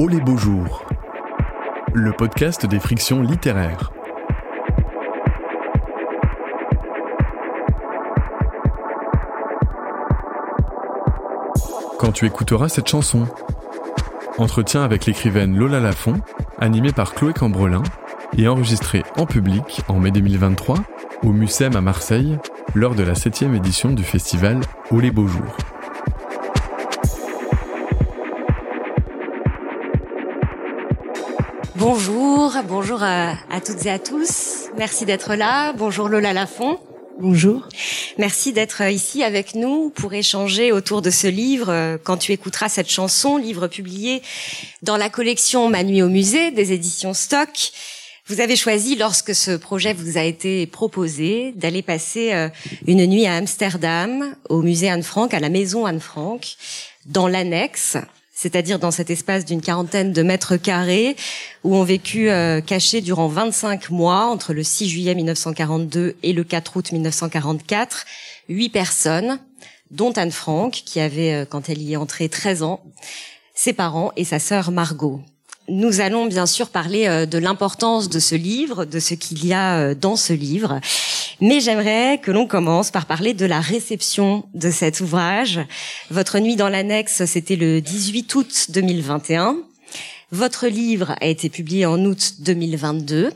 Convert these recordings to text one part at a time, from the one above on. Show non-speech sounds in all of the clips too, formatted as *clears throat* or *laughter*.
Oh les beaux jours, le podcast des frictions littéraires. Quand tu écouteras cette chanson, entretien avec l'écrivaine Lola Lafont, animée par Chloé Cambrelin et enregistré en public en mai 2023 au Mucem à Marseille lors de la septième édition du festival Oh les beaux jours. Bonjour, bonjour à, à, toutes et à tous. Merci d'être là. Bonjour Lola Lafont. Bonjour. Merci d'être ici avec nous pour échanger autour de ce livre euh, quand tu écouteras cette chanson, livre publié dans la collection Ma nuit au musée des éditions Stock. Vous avez choisi, lorsque ce projet vous a été proposé, d'aller passer euh, une nuit à Amsterdam, au musée Anne Frank, à la maison Anne Frank, dans l'annexe c'est-à-dire dans cet espace d'une quarantaine de mètres carrés, où ont vécu euh, cachés durant 25 mois, entre le 6 juillet 1942 et le 4 août 1944, huit personnes, dont Anne Frank, qui avait, euh, quand elle y est entrée, 13 ans, ses parents et sa sœur Margot. Nous allons bien sûr parler euh, de l'importance de ce livre, de ce qu'il y a euh, dans ce livre, mais j'aimerais que l'on commence par parler de la réception de cet ouvrage. Votre nuit dans l'annexe, c'était le 18 août 2021. Votre livre a été publié en août 2022.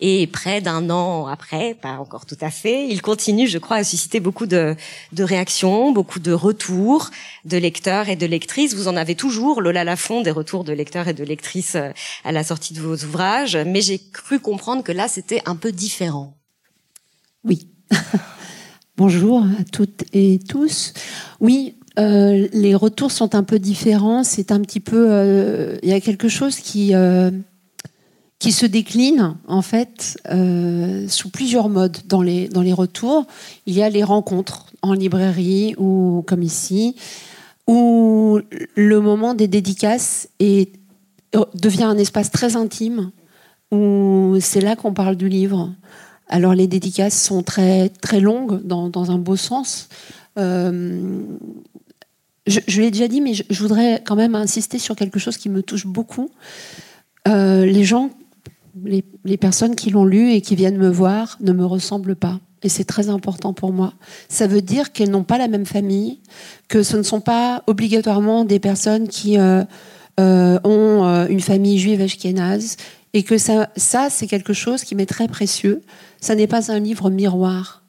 Et près d'un an après, pas encore tout à fait, il continue, je crois, à susciter beaucoup de, de, réactions, beaucoup de retours de lecteurs et de lectrices. Vous en avez toujours, Lola Lafont, des retours de lecteurs et de lectrices euh, à la sortie de vos ouvrages. Mais j'ai cru comprendre que là, c'était un peu différent. Oui. *laughs* Bonjour à toutes et tous. Oui, euh, les retours sont un peu différents. C'est un petit peu, euh, il y a quelque chose qui euh, qui se décline en fait euh, sous plusieurs modes dans les, dans les retours. Il y a les rencontres en librairie ou comme ici, où le moment des dédicaces est, devient un espace très intime, où c'est là qu'on parle du livre. Alors les dédicaces sont très, très longues dans, dans un beau sens. Euh, je, l'ai déjà dit, mais je, je, voudrais quand même insister sur quelque chose qui me touche beaucoup. Euh, les gens les, personnes qui l'ont lu et qui viennent me voir ne me ressemblent pas. Et c'est très important pour moi. Ça veut dire qu'elles n'ont pas la même famille, que ce ne sont pas obligatoirement des personnes qui euh, euh, ont euh, une famille juive ashkénaze, et que ça, ça c'est quelque chose qui m'est très précieux. Ça n'est pas un livre miroir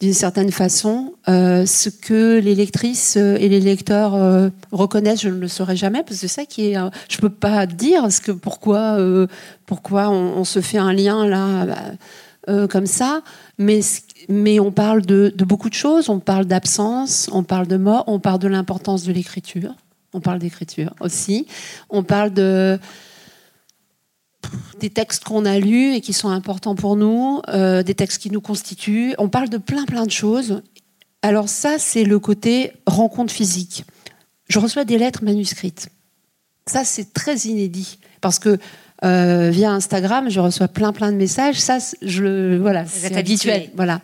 d'une certaine façon. Euh, ce que les lectrices et les lecteurs euh, reconnaissent, je ne le saurais jamais, parce que c'est ça qui est. Euh, je peux pas dire ce que pourquoi euh, on, se fait un lien là comme ça, mais on parle de beaucoup de choses. On parle d'absence, on parle de mort, on parle de l'importance de l'écriture. On parle d'écriture aussi. On parle de des textes qu'on a lus et qui sont importants pour nous, euh, des textes qui nous constituent. On parle de plein plein de choses. Alors ça, c'est le côté rencontre physique. Je reçois des lettres manuscrites. Ça, c'est très inédit parce que euh, via Instagram, je reçois plein plein de messages. Ça, je voilà, c'est habituel. Voilà.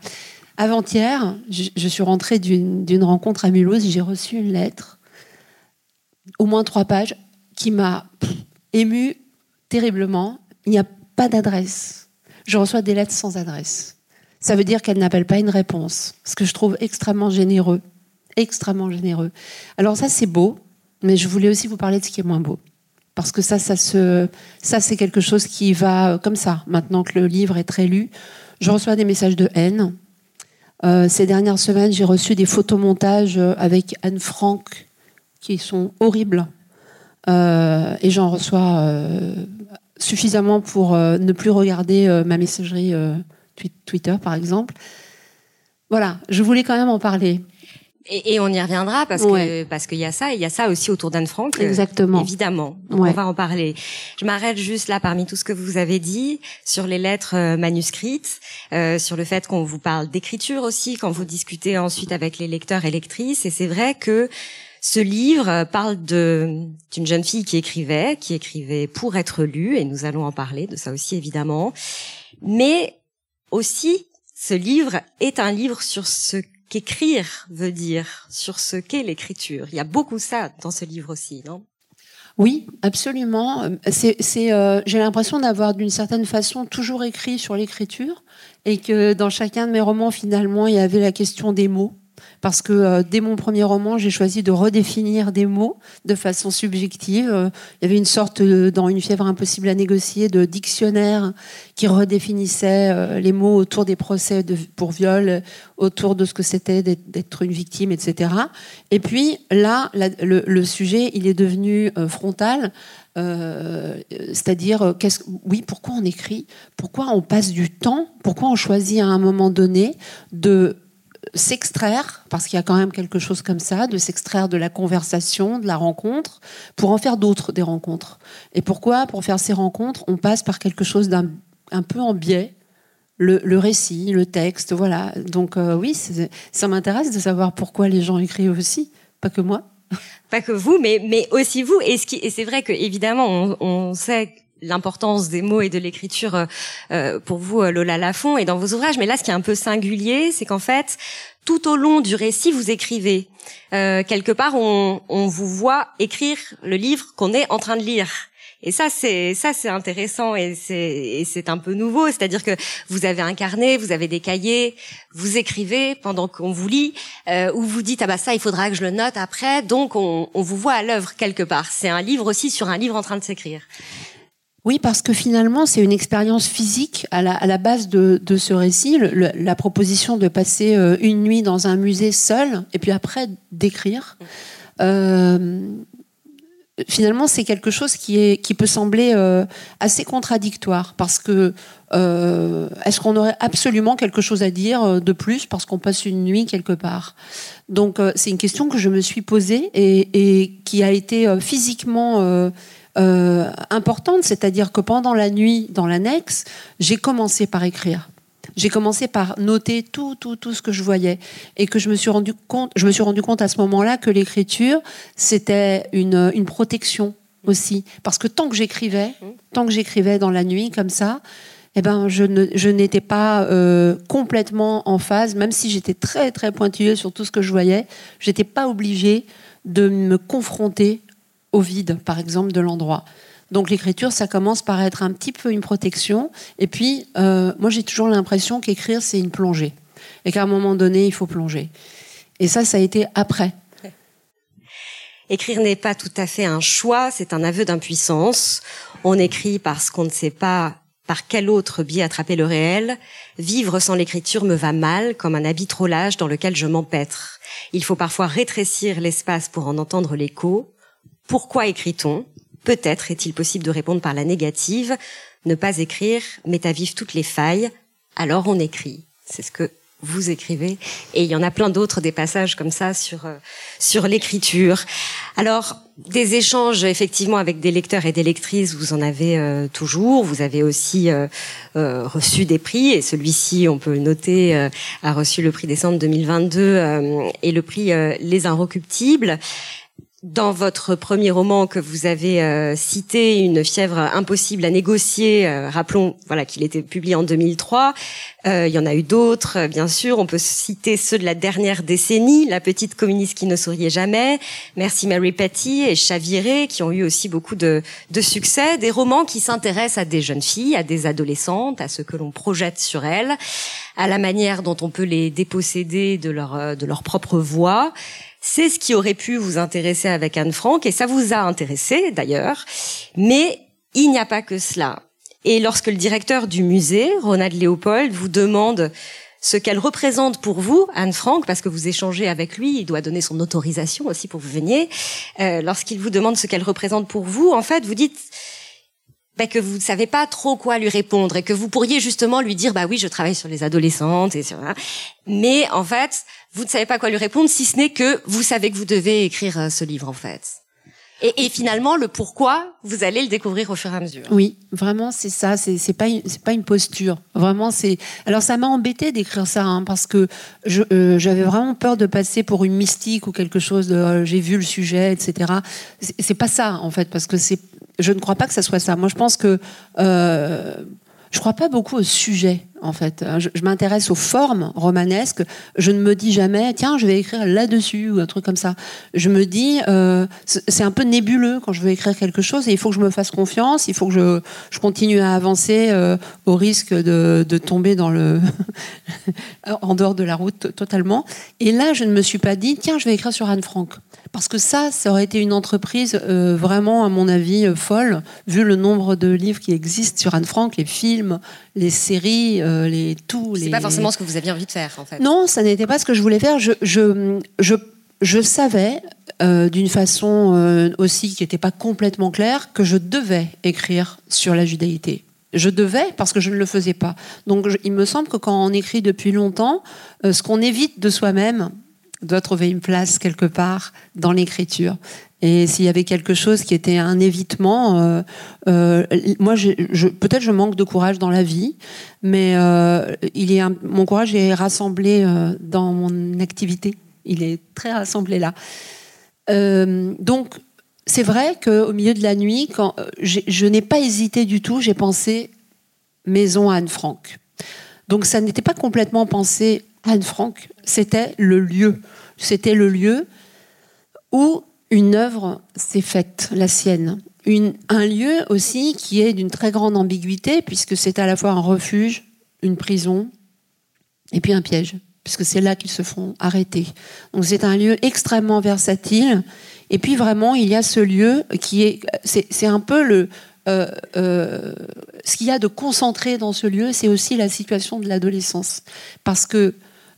Avant-hier, je, je, suis rentrée d'une rencontre à Mulhouse. J'ai reçu une lettre, au moins trois pages, qui m'a émue terriblement. Il n'y a pas d'adresse. Je reçois des lettres sans adresse. Ça veut dire qu'elle n'appelle pas une réponse, ce que je trouve extrêmement généreux. Extrêmement généreux. Alors ça, c'est beau, mais je voulais aussi vous parler de ce qui est moins beau. Parce que ça, ça, se, ça c'est quelque chose qui va comme ça, maintenant que le livre est très lu. Je reçois des messages de haine. Euh, ces dernières semaines, j'ai reçu des photomontages avec Anne Frank qui sont horribles. Euh, et j'en reçois euh, suffisamment pour euh, ne plus regarder ma messagerie Twitter, par exemple. Voilà, je voulais quand même en parler. Et, et on y reviendra parce ouais. que parce qu'il y a ça, il y a ça aussi autour d'Anne Frank. Exactement. évidemment, ouais. on va en parler. Je m'arrête juste là parmi tout ce que vous avez dit sur les lettres manuscrites, euh, sur le fait qu'on vous parle d'écriture aussi quand vous discutez ensuite avec les lecteurs et lectrices. Et c'est vrai que ce livre parle de d'une jeune fille qui écrivait, qui écrivait pour être lue, et nous allons en parler de ça aussi évidemment. Mais aussi, ce livre est un livre sur ce qu'écrire veut dire, sur ce qu'est l'écriture. Il y a beaucoup ça dans ce livre aussi, non? Oui, absolument. C'est, euh, j'ai l'impression d'avoir d'une certaine façon toujours écrit sur l'écriture et que dans chacun de mes romans, finalement, il y avait la question des mots parce que euh, dès mon premier roman, j'ai choisi de redéfinir des mots de façon subjective. Euh, il y avait une sorte, dans Une fièvre impossible à négocier, de dictionnaire qui redéfinissait euh, les mots autour des procès pour viol, autour de ce que c'était d'être une victime, etc. Et puis là, le, sujet, il est devenu frontal. c'est-à-dire, oui, pourquoi on écrit, pourquoi on passe du temps, pourquoi on choisit à un moment donné de s'extraire, parce qu'il y a quand même quelque chose comme ça, de s'extraire de la conversation, de la rencontre, pour en faire d'autres des rencontres. Et pourquoi? Pour faire ces rencontres, on passe par quelque chose d'un un peu en biais, le, récit, le texte, voilà. Donc euh, oui, ça m'intéresse de savoir pourquoi les gens écrivent aussi, pas que moi. Pas que vous, mais, mais aussi vous. Et c'est vrai que évidemment, on, on sait l'importance des mots et de l'écriture euh, euh, pour vous, euh, Lola Lafont, et dans vos ouvrages. Mais là, ce qui est un peu singulier, c'est qu'en fait, tout au long du récit, vous écrivez. quelque part, on, on vous voit écrire le livre qu'on est en train de lire. Et ça, c'est ça, c'est intéressant et c'est c'est un peu nouveau. C'est-à-dire que vous avez un carnet, vous avez des cahiers, vous écrivez pendant qu'on vous lit, euh, ou vous dites ah bah ça, il faudra que je le note après. Donc on, on vous voit à l'œuvre quelque part. C'est un livre aussi sur un livre en train de s'écrire. Oui, parce que finalement, c'est une expérience physique à la, base de, ce récit. la proposition de passer euh, une nuit dans un musée seul, et puis après d'écrire. Euh, finalement, c'est quelque chose qui, peut sembler euh, assez contradictoire, parce que est-ce qu'on aurait absolument quelque chose à dire de plus parce qu'on passe une nuit quelque part? Donc, c'est une question que je me suis posée et qui a été physiquement euh, importante, c'est-à-dire que pendant la nuit, dans l'annexe, j'ai commencé par écrire. J'ai commencé par noter tout, tout, tout ce que je voyais. Et que je me suis rendu compte, je me suis rendu compte à ce moment-là que l'écriture c'était une, une protection aussi, parce que tant que j'écrivais, tant que j'écrivais dans la nuit comme ça, eh ben, je, ne, je n'étais pas euh, complètement en phase, même si j'étais très très pointilleuse sur tout ce que je voyais, j'étais pas obligée de me confronter au vide, par exemple, de l'endroit. Donc l'écriture, ça commence par être un petit peu une protection. Et puis, euh, moi, j'ai toujours l'impression qu'écrire, c'est une plongée. Et qu'à un moment donné, il faut plonger. Et ça, ça a été après. Écrire n'est pas tout à fait un choix, c'est un aveu d'impuissance. On écrit parce qu'on ne sait pas par quel autre biais attraper le réel. Vivre sans l'écriture me va mal, comme un habit trop large dans lequel je m'empêtre. Il faut parfois rétrécir l'espace pour en entendre l'écho. Pourquoi écrit-on? Peut-être est-il possible de répondre par la négative. Ne pas écrire met à vivre toutes les failles. Alors on écrit. C'est ce que vous écrivez. Et il y en a plein d'autres, des passages comme ça sur euh, sur l'écriture. Alors des échanges effectivement avec des lecteurs et des lectrices, vous en avez euh, toujours. Vous avez aussi euh, reçu des prix et celui-ci, on peut le noter, a reçu le prix décembre 2022 et le prix Les Inrecuptibles dans votre premier roman que vous avez euh, cité, Une fièvre impossible à négocier, euh, rappelons voilà qu'il était publié en 2003. Euh, il y en a eu d'autres, bien sûr. On peut citer ceux de la dernière décennie, La petite communiste qui ne souriait jamais, Merci Mary Patty et Chaviré, qui ont eu aussi beaucoup de, de succès. Des romans qui s'intéressent à des jeunes filles, à des adolescentes, à ce que l'on projette sur elles, à la manière dont on peut les déposséder de leur, de leur propre voix c'est ce qui aurait pu vous intéresser avec Anne Frank, et ça vous a intéressé d'ailleurs. Mais il n'y a pas que cela. Et lorsque le directeur du musée, Ronald Léopold, vous demande ce qu'elle représente pour vous, Anne Frank, parce que vous échangez avec lui, il doit donner son autorisation aussi pour vous veniez. Euh, lorsqu'il vous demande ce qu'elle représente pour vous, en fait, vous dites bah, que vous ne savez pas trop quoi lui répondre et que vous pourriez justement lui dire bah oui je travaille sur les adolescentes et sur mais en fait vous ne savez pas quoi lui répondre si ce n'est que vous savez que vous devez écrire euh, ce livre en fait et, et, finalement, le pourquoi, vous allez le découvrir au fur et à mesure. Oui, vraiment, c'est ça. C'est pas c'est pas une posture. Vraiment, c'est. Alors, ça m'a embêté d'écrire ça hein, parce que euh, j'avais vraiment peur de passer pour une mystique ou quelque chose de. Euh, j'ai vu le sujet, etc. C'est pas ça en fait, parce que c'est je ne crois pas que ça soit ça. Moi, je pense que euh, je crois pas beaucoup au sujet, en fait. Je, m'intéresse aux formes romanesques. Je ne me dis jamais, tiens, je vais écrire là-dessus ou un truc comme ça. Je me dis, euh, c'est un peu nébuleux quand je veux écrire quelque chose et il faut que je me fasse confiance, il faut que je, continue à avancer euh, au risque de, tomber dans le *laughs* en dehors de la route totalement. Et là, je ne me suis pas dit, tiens, je vais écrire sur Anne Frank. Parce que ça, ça aurait été une entreprise euh, vraiment, à mon avis, euh, folle, vu le nombre de livres qui existent sur Anne Frank, les films, les séries, euh, les tout. C'est pas forcément ce que vous aviez envie de faire, en fait. Non, ça n'était pas ce que je voulais faire. Je, je, je, je savais, d'une façon aussi qui n'était pas complètement claire, que je devais écrire sur la judaïté. Je devais parce que je ne le faisais pas. Donc il me semble que quand on écrit depuis longtemps, ce qu'on évite de soi-même, doit trouver une place quelque part dans l'écriture. Et s'il y avait quelque chose qui était un évitement, euh, euh, moi, je, peut-être je manque de courage dans la vie, mais euh, il mon courage est rassemblé dans mon activité. Il est très rassemblé là. donc, c'est vrai qu'au milieu de la nuit, quand je n'ai pas hésité du tout, j'ai pensé maison Anne Frank. Donc, ça n'était pas complètement pensé Anne Frank, c'était le lieu. C'était le lieu où une œuvre s'est faite, la sienne. un lieu aussi qui est d'une très grande ambiguïté, puisque c'est à la fois un refuge, une prison, et puis un piège, puisque c'est là qu'ils se font arrêter. Donc c'est un lieu extrêmement versatile. Et puis vraiment, il y a ce lieu qui est, c'est un peu le, euh, euh, ce qu'il y a de concentré dans ce lieu, c'est aussi la situation de l'adolescence, parce que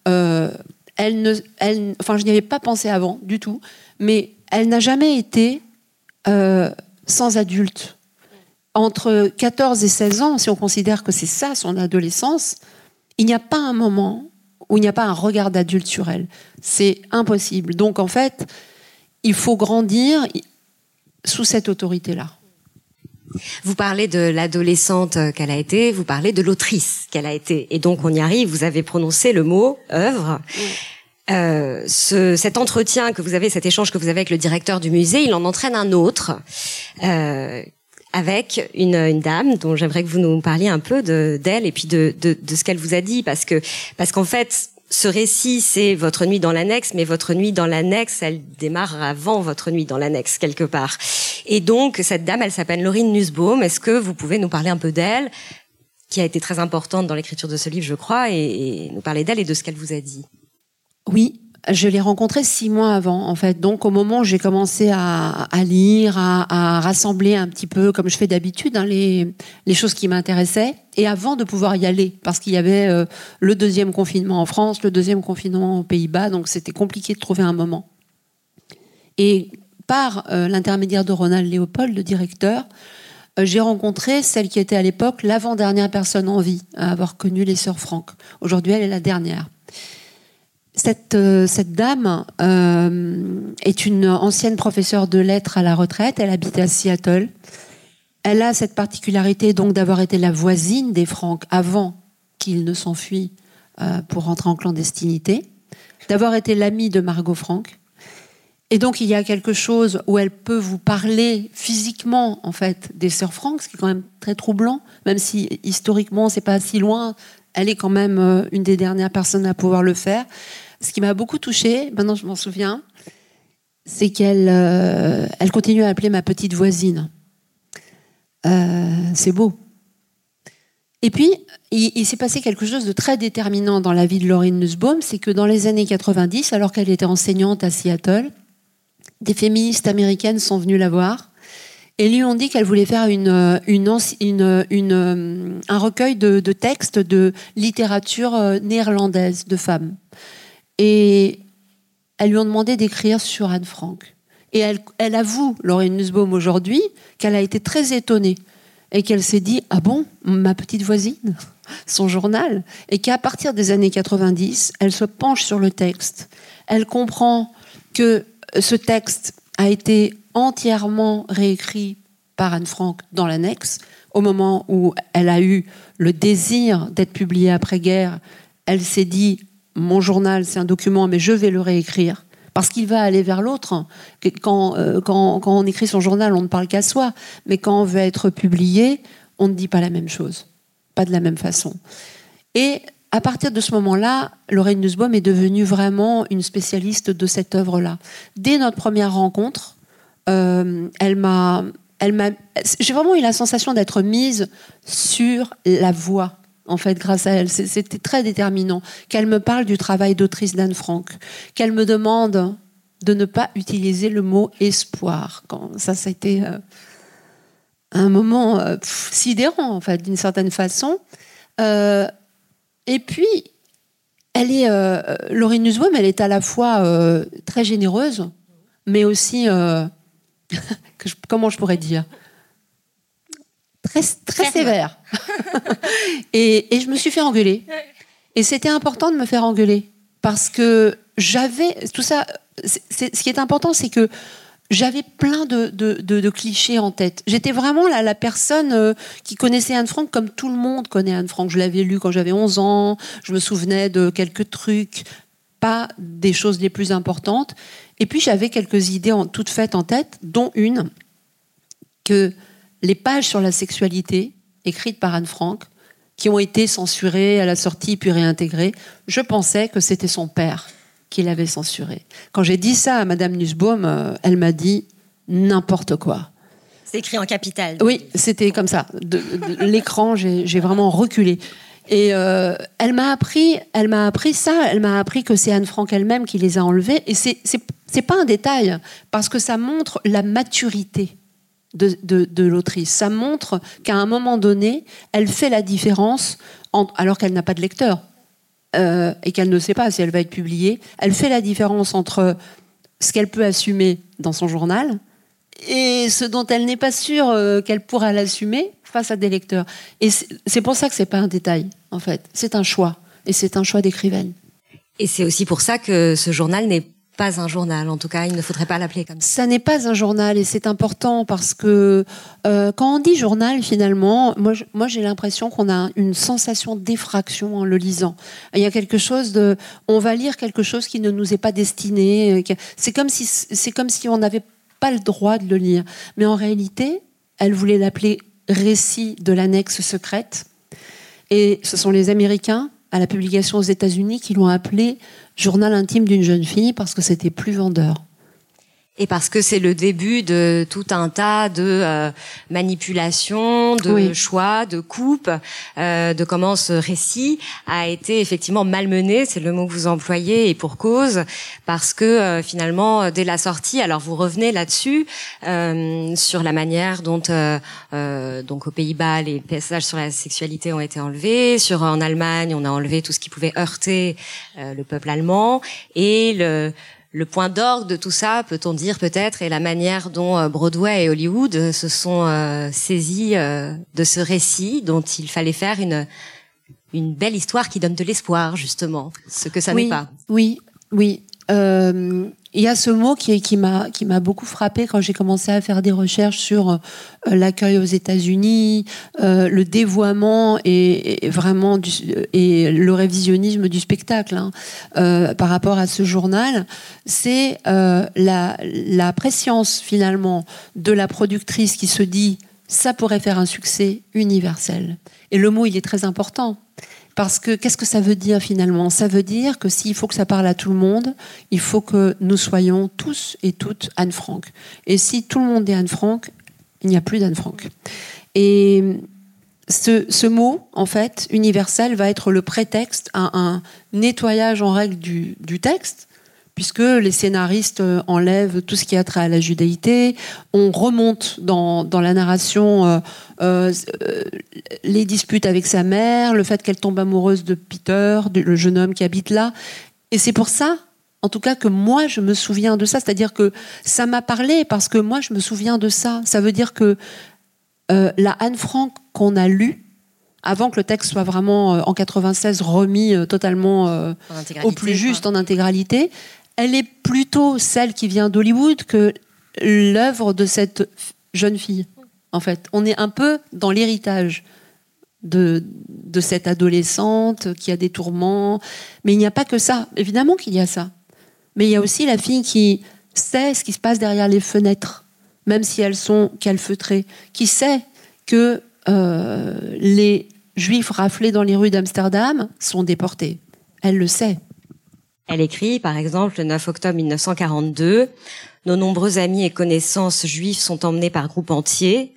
euh, elle ne, elle, enfin, je n'y avais pas pensé avant du tout, mais elle n'a jamais été euh, sans adulte. Entre 14 et 16 ans, si on considère que c'est ça son adolescence, il n'y a pas un moment où il n'y a pas un regard d'adulte sur elle. C'est impossible. Donc en fait, il faut grandir sous cette autorité-là. Vous parlez de l'adolescente qu'elle a été, vous parlez de l'autrice qu'elle a été. Et donc on y arrive, vous avez prononcé le mot œuvre. Euh, ce, cet entretien que vous avez, cet échange que vous avez avec le directeur du musée, il en entraîne un autre. Euh, avec une, une, dame dont j'aimerais que vous nous parliez un peu d'elle et puis de, de, de ce qu'elle vous a dit parce que parce qu'en fait ce récit, c'est votre nuit dans l'annexe, mais votre nuit dans l'annexe, elle démarre avant votre nuit dans l'annexe, quelque part. Et donc, cette dame, elle s'appelle Laurine Nussbaum. Est-ce que vous pouvez nous parler un peu d'elle, qui a été très importante dans l'écriture de ce livre, je crois, et, et nous parler d'elle et de ce qu'elle vous a dit? Oui, je l'ai rencontrée six mois avant, en fait. Donc, au moment où j'ai commencé à, lire, à, rassembler un petit peu, comme je fais d'habitude, hein, les, choses qui m'intéressaient, et avant de pouvoir y aller, parce qu'il y avait euh, le deuxième confinement en France, le deuxième confinement aux Pays-Bas, donc c'était compliqué de trouver un moment. Et par euh, l'intermédiaire de Ronald Léopold, le directeur, euh, j'ai rencontré celle qui était à l'époque l'avant-dernière personne en vie à avoir connu les sœurs Franck. Aujourd'hui, elle est la dernière. Cette, euh, cette dame euh, est une ancienne professeure de lettres à la retraite. Elle habite à Seattle. Elle a cette particularité donc d'avoir été la voisine des Franks avant qu'ils ne s'enfuient euh, pour rentrer en clandestinité, d'avoir été l'amie de Margot Frank. Et donc il y a quelque chose où elle peut vous parler physiquement en fait des sœurs Frank, ce qui est quand même très troublant, même si historiquement c'est pas si loin. Elle est quand même une des dernières personnes à pouvoir le faire. Ce qui m'a beaucoup touchée, maintenant je m'en souviens, c'est qu'elle euh, continue à appeler ma petite voisine. Euh, c'est beau. Et puis, il, s'est passé quelque chose de très déterminant dans la vie de Laurine Nussbaum, c'est que dans les années 90, alors qu'elle était enseignante à Seattle, des féministes américaines sont venues la voir et lui ont dit qu'elle voulait faire une, un recueil de, textes de littérature euh, néerlandaise de femmes. Et elles lui ont demandé d'écrire sur Anne Frank. Et elle, avoue, Laurine Nussbaum, aujourd'hui, qu'elle a été très étonnée et qu'elle s'est dit Ah bon, ma petite voisine Son journal Et qu'à partir des années 90, elle se penche sur le texte. Elle comprend que ce texte a été entièrement réécrit par Anne Frank dans l'annexe. Au moment où elle a eu le désir d'être publiée après-guerre, elle s'est dit mon journal, c'est un document, mais je vais le réécrire. Parce qu'il va aller vers l'autre. Quand, euh, quand, quand, on écrit son journal, on ne parle qu'à soi. Mais quand on veut être publié, on ne dit pas la même chose. Pas de la même façon. Et à partir de ce moment-là, Lorraine Nussbaum est devenue vraiment une spécialiste de cette œuvre-là. Dès notre première rencontre, euh, elle m'a, j'ai vraiment eu la sensation d'être mise sur la voie. En fait, grâce à elle, c'était très déterminant. Qu'elle me parle du travail d'autrice d'Anne Frank, qu'elle me demande de ne pas utiliser le mot espoir. Quand ça, ça a été euh, un moment euh, sidérant, en fait, d'une certaine façon. Euh, et puis, elle est, Laurie Nussbaum, elle est à la fois très généreuse, mais aussi, *laughs* comment je pourrais dire, très, très sévère. *laughs* et, et je me suis fait engueuler. Et c'était important de me faire engueuler parce que j'avais tout ça ce qui est important, c'est que j'avais plein de, clichés en tête. J'étais vraiment la, la personne euh, qui connaissait Anne Frank comme tout le monde connaît Anne Frank. Je l'avais lu quand j'avais 11 ans, je me souvenais de quelques trucs, pas des choses les plus importantes. Et puis j'avais quelques idées en, toutes faites en tête, dont une que les pages sur la sexualité écrites par Anne Frank, qui ont été censurées à la sortie puis réintégrées, je pensais que c'était son père qu'il avait censuré. Quand j'ai dit ça à Madame Nussbaum, euh, elle m'a dit n'importe quoi. C'est écrit en capital. Oui, c'était comme ça. De, *laughs* l'écran, j'ai vraiment reculé. Et euh, elle m'a appris, elle m'a appris ça. Elle m'a appris que c'est Anne Frank elle-même qui les a enlevés. Et c'est c'est pas un détail parce que ça montre la maturité de, l'autrice. Ça montre qu'à un moment donné, elle fait la différence alors qu'elle n'a pas de lecteur. Euh, et qu'elle ne sait pas si elle va être publiée, elle fait la différence entre ce qu'elle peut assumer dans son journal et ce dont elle n'est pas sûre euh, qu'elle pourra l'assumer face à des lecteurs. Et c'est pour ça que c'est pas un détail, en fait. C'est un choix. Et c'est un choix d'écrivaine. Et c'est aussi pour ça que ce journal n'est pas un journal. En tout cas, il ne faudrait pas l'appeler comme ça. Ça n'est pas un journal et c'est important parce que euh, quand on dit journal, finalement, moi, j'ai l'impression qu'on a une sensation d'effraction en le lisant. Il y a quelque chose de, on va lire quelque chose qui ne nous est pas destiné. Euh, c'est comme si c'est comme si on n'avait pas le droit de le lire. Mais en réalité, elle voulait l'appeler récit de l'annexe secrète. Et ce sont les Américains à la publication aux États-Unis qui l'ont appelé Journal intime d'une jeune fille parce que c'était plus vendeur. Et parce que c'est le début de tout un tas de euh, manipulations, de choix, de coupes, euh, de comment ce récit a été effectivement malmené, c'est le mot que vous employez, et pour cause, parce que euh, finalement, dès la sortie, alors vous revenez là-dessus, sur la manière dont, donc aux Pays-Bas, les passages sur la sexualité ont été enlevés, sur en Allemagne, on a enlevé tout ce qui pouvait heurter le peuple allemand, et le le point d'orgue de tout ça, peut-on dire peut-être, est la manière dont euh, Broadway et Hollywood euh, se sont euh, saisis de ce récit dont il fallait faire une une belle histoire qui donne de l'espoir justement, ce que ça n'est pas. Oui, oui. Euh, il y a ce mot qui, m'a beaucoup frappé quand j'ai commencé à faire des recherches sur euh, l'accueil aux États-Unis, euh, le dévoiement et, vraiment et le révisionnisme du spectacle hein, par rapport à ce journal, c'est la, la préscience finalement de la productrice qui se dit ça pourrait faire un succès universel. Et le mot il est très important parce que qu'est-ce que ça veut dire finalement? Ça veut dire que s'il faut que ça parle à tout le monde, il faut que nous soyons tous et toutes Anne Frank. Et si tout le monde est Anne Frank, il n'y a plus d'Anne Frank. Et ce, mot, en fait, universel, va être le prétexte à un nettoyage en règle du, du texte puisque les scénaristes euh, enlèvent tout ce qui a trait à la judaïté. On remonte dans, dans la narration euh, euh, les disputes avec sa mère, le fait qu'elle tombe amoureuse de Peter, le jeune homme qui habite là. Et c'est pour ça, en tout cas, que moi, je me souviens de ça. C'est-à-dire que ça m'a parlé parce que moi, je me souviens de ça. Ça veut dire que la Anne Frank qu'on a lue, avant que le texte soit vraiment en 96 remis totalement au plus juste en intégralité, elle est plutôt celle qui vient d'Hollywood que l'œuvre de cette jeune fille. En fait, on est un peu dans l'héritage de, cette adolescente qui a des tourments. Mais il n'y a pas que ça. Évidemment qu'il y a ça. Mais il y a aussi la fille qui sait ce qui se passe derrière les fenêtres, même si elles sont calfeutrées, qui sait que euh, les juifs raflés dans les rues d'Amsterdam sont déportés. Elle le sait. Elle écrit, par exemple, le 9 octobre 1942, Nos nombreux amis et connaissances juifs sont emmenés par groupes entiers.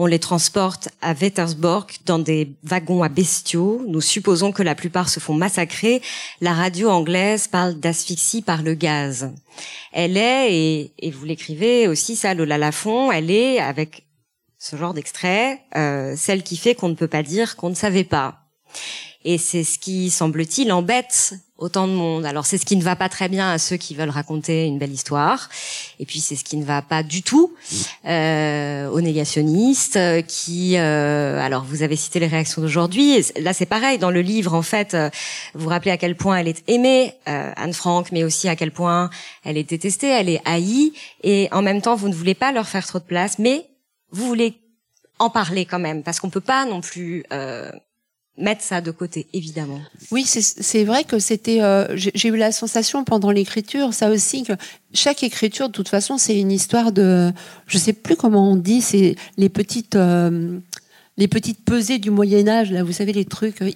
On les transporte à Wettersborg dans des wagons à bestiaux. Nous supposons que la plupart se font massacrer. La radio anglaise parle d'asphyxie par le gaz. Elle est, et, vous l'écrivez aussi, ça, Lola Lafont, elle est, avec ce genre d'extrait, euh, celle qui fait qu'on ne peut pas dire qu'on ne savait pas. Et c'est ce qui, semble-t-il, embête autant de monde. Alors c'est ce qui ne va pas très bien à ceux qui veulent raconter une belle histoire, et puis c'est ce qui ne va pas du tout euh, aux négationnistes euh, qui. Euh, alors vous avez cité les réactions d'aujourd'hui. Là c'est pareil dans le livre en fait. Euh, vous rappelez à quel point elle est aimée euh, Anne Frank, mais aussi à quel point elle est détestée, elle est haïe, et en même temps vous ne voulez pas leur faire trop de place, mais vous voulez en parler quand même parce qu'on peut pas non plus euh, mettre ça de côté, évidemment. Oui, c'est vrai que c'était. Euh, J'ai eu la sensation pendant l'écriture, ça aussi, que chaque écriture, de toute façon, c'est une histoire de. Je sais plus comment on dit, c'est les petites. Euh, les petites pesées du Moyen Âge, là, vous savez les trucs euh,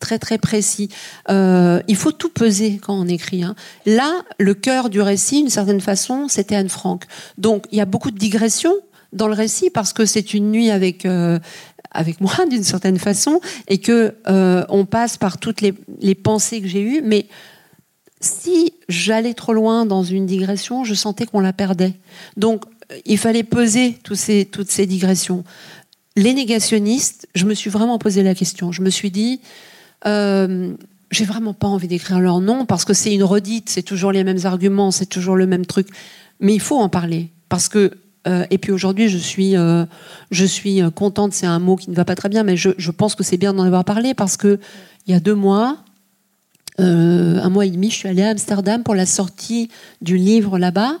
très très précis. Il faut tout peser quand on écrit. Hein. Là, le cœur du récit, d'une certaine façon, c'était Anne Frank. Donc, il y a beaucoup de digressions dans le récit parce que c'est une nuit avec avec moi *laughs* d'une certaine façon et que euh, on passe par toutes les, pensées que j'ai eues. Mais si j'allais trop loin dans une digression je sentais qu'on la perdait. Donc il fallait peser toutes ces digressions. Les négationnistes je me suis vraiment posé la question. Je me suis dit euh, j'ai vraiment pas envie d'écrire leur nom parce que c'est une redite c'est toujours les mêmes arguments c'est toujours le même truc. Mais il faut en parler parce que euh, et puis aujourd'hui, je suis, euh, je suis contente. C'est un mot qui ne va pas très bien, mais je, pense que c'est bien d'en avoir parlé parce que il y a deux mois, euh, un mois et demi, je suis allée à Amsterdam pour la sortie du livre là-bas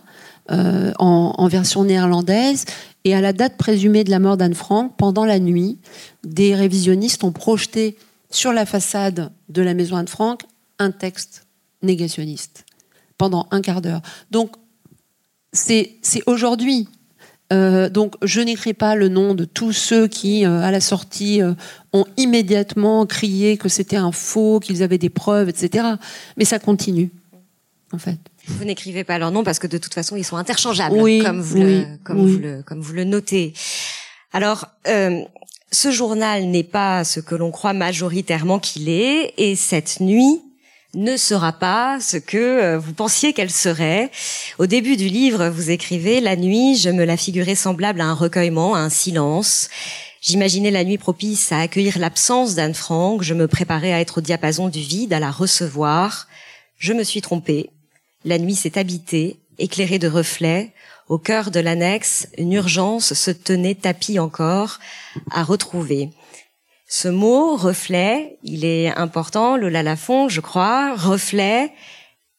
en, en, version néerlandaise. Et à la date présumée de la mort d'Anne Frank, pendant la nuit, des révisionnistes ont projeté sur la façade de la maison Anne Frank un texte négationniste pendant un quart d'heure. Donc c'est aujourd'hui euh, donc, je n'écris pas le nom de tous ceux qui, euh, à la sortie, euh, ont immédiatement crié que c'était un faux, qu'ils avaient des preuves, etc. Mais ça continue, en fait. Vous n'écrivez pas leur nom parce que de toute façon, ils sont interchangeables, comme, vous le, comme, Vous le, comme vous le notez. Alors, euh, ce journal n'est pas ce que l'on croit majoritairement qu'il est, et cette nuit, ne sera pas ce que euh, vous pensiez qu'elle serait. Au début du livre, vous écrivez La nuit, je me la figurais semblable à un recueillement, à un silence. J'imaginais la nuit propice à accueillir l'absence d'Anne Frank, je me préparais à être au diapason du vide, à la recevoir. Je me suis trompée. La nuit s'est habitée, éclairée de reflets. Au cœur de l'annexe, une urgence se tenait tapis encore à retrouver. Ce mot reflet, il est important, Lola Lafont, je crois, reflet,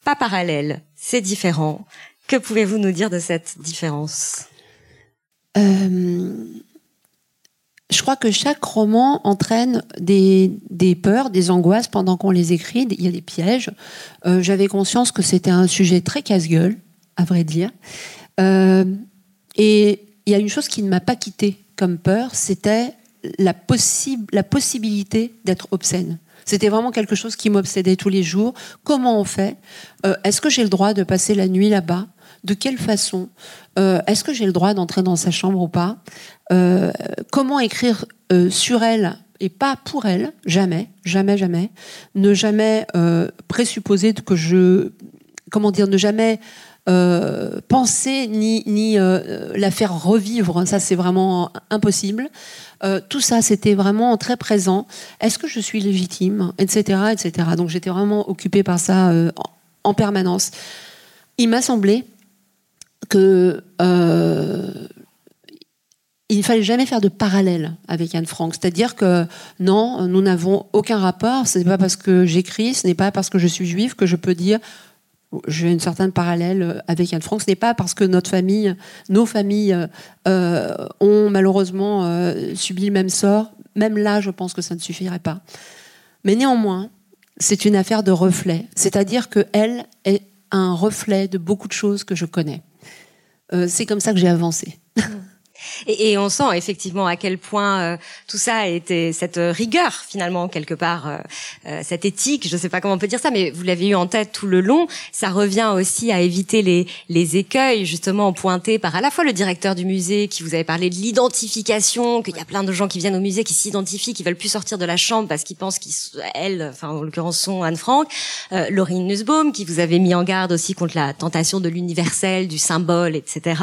pas parallèle, c'est différent. Que pouvez-vous nous dire de cette différence? Euh, Je crois que chaque roman entraîne des, des peurs, des angoisses pendant qu'on les écrit. Il y a des pièges. Euh, J'avais conscience que c'était un sujet très casse-gueule, à vrai dire. Euh, et il y a une chose qui ne m'a pas quittée comme peur, c'était la, la possibilité d'être obscène. C'était vraiment quelque chose qui m'obsédait tous les jours. Comment on fait? Euh, Est-ce que j'ai le droit de passer la nuit là-bas? De quelle façon? Euh, Est-ce que j'ai le droit d'entrer dans sa chambre ou pas? Euh, Comment écrire sur elle et pas pour elle? Jamais, jamais, jamais. Ne jamais présupposer que je... Comment dire Ne jamais euh, penser ni, euh, la faire revivre, ça c'est vraiment impossible. Euh, tout ça, c'était vraiment très présent. Est-ce que je suis légitime, etc., etc. Donc j'étais vraiment occupée par ça en, en, permanence. Il m'a semblé que il ne fallait jamais faire de parallèle avec Anne Frank. C'est-à-dire que non, nous n'avons aucun rapport. Ce n'est pas parce que j'écris, ce n'est pas parce que je suis juive que je peux dire j'ai une certaine parallèle avec Anne Frank. Ce n'est pas parce que notre famille, nos familles euh, ont malheureusement euh, subi le même sort. Même là, je pense que ça ne suffirait pas. Mais néanmoins, c'est une affaire de reflet. C'est-à-dire qu'elle est un reflet de beaucoup de choses que je connais. Euh, c'est comme ça que j'ai avancé. Et, on sent effectivement à quel point tout ça a été cette rigueur finalement quelque part, cette éthique, je ne sais pas comment on peut dire ça, mais vous l'avez eu en tête tout le long. Ça revient aussi à éviter les, les écueils justement pointés par à la fois le directeur du musée qui vous avait parlé de l'identification, qu'il y a plein de gens qui viennent au musée qui s'identifient, qui veulent plus sortir de la chambre parce qu'ils pensent qu'elles, enfin en l'occurrence sont Anne Frank, euh, Laurine Nussbaum qui vous avait mis en garde aussi contre la tentation de l'universel, du symbole, etc.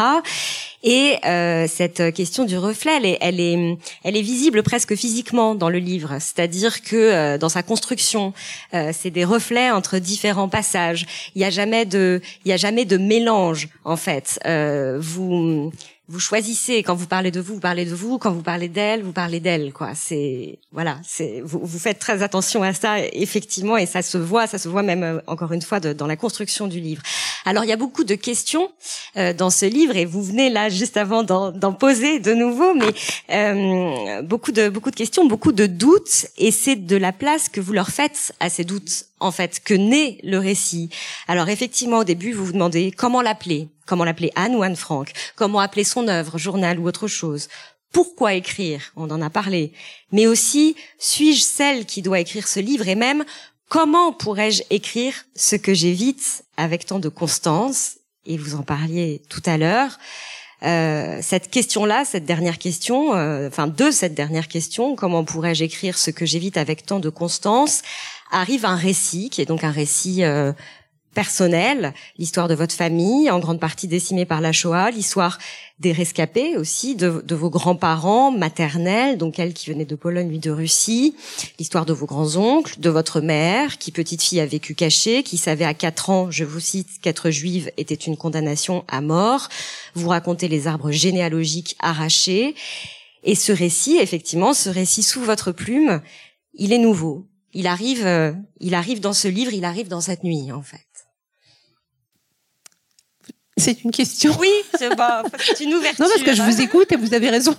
Et euh, cette question du reflet, elle est, elle est, elle est visible presque physiquement dans le livre, c'est-à-dire que euh, dans sa construction, euh, c'est des reflets entre différents passages. Il n'y a jamais de, il y a jamais de mélange en fait. Euh, vous vous choisissez quand vous parlez de vous, vous parlez de vous, quand vous parlez d'elle, vous parlez d'elle, quoi. C'est voilà, c'est vous, vous, faites très attention à ça, effectivement, et ça se voit, ça se voit même euh, encore une fois de, dans la construction du livre. Alors il y a beaucoup de questions euh, dans ce livre, et vous venez là juste avant d'en poser de nouveau, mais euh, beaucoup de beaucoup de questions, beaucoup de doutes, et c'est de la place que vous leur faites à ces doutes en fait que naît le récit. Alors effectivement au début vous vous demandez comment l'appeler, comment l'appeler Anne ou Anne Frank, comment appeler son œuvre, journal ou autre chose. Pourquoi écrire On en a parlé. Mais aussi suis-je celle qui doit écrire ce livre et même comment pourrais-je écrire ce que j'évite avec tant de constance? Et vous en parliez tout à l'heure. Euh, cette question-là, cette dernière question, euh, enfin de cette dernière question, comment pourrais-je écrire ce que j'évite avec tant de constance, arrive un récit qui est donc un récit euh, personnel, l'histoire de votre famille, en grande partie décimée par la Shoah, l'histoire des rescapés aussi, de, de vos grands-parents maternels, donc elle qui venait de Pologne, lui de Russie, l'histoire de vos grands-oncles, de votre mère, qui petite fille a vécu cachée, qui savait à quatre ans, je vous cite, qu'être juive était une condamnation à mort. Vous racontez les arbres généalogiques arrachés. Et ce récit, effectivement, ce récit sous votre plume, il est nouveau. Il arrive, euh, il arrive dans ce livre, il arrive dans cette nuit, en fait. C'est une question. Oui, c'est une ouverture. Non, parce que je vous écoute et vous avez raison.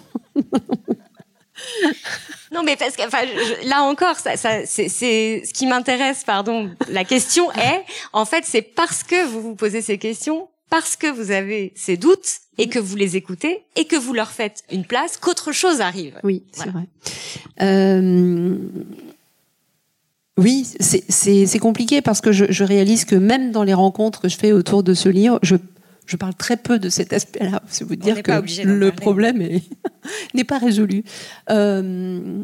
non, mais parce que enfin, là encore, ça, ça c'est ce qui m'intéresse. Pardon. La question est, en fait, c'est parce que vous vous posez ces questions, parce que vous avez ces doutes et que vous les écoutez et que vous leur faites une place, qu'autre chose arrive. Oui, c'est vrai. Euh... Oui, c'est compliqué parce que je, je, réalise que même dans les rencontres que je fais autour de ce livre, je je parle très peu de cet aspect-là. C'est vous dire que le problème *laughs* n'est pas résolu. Euh,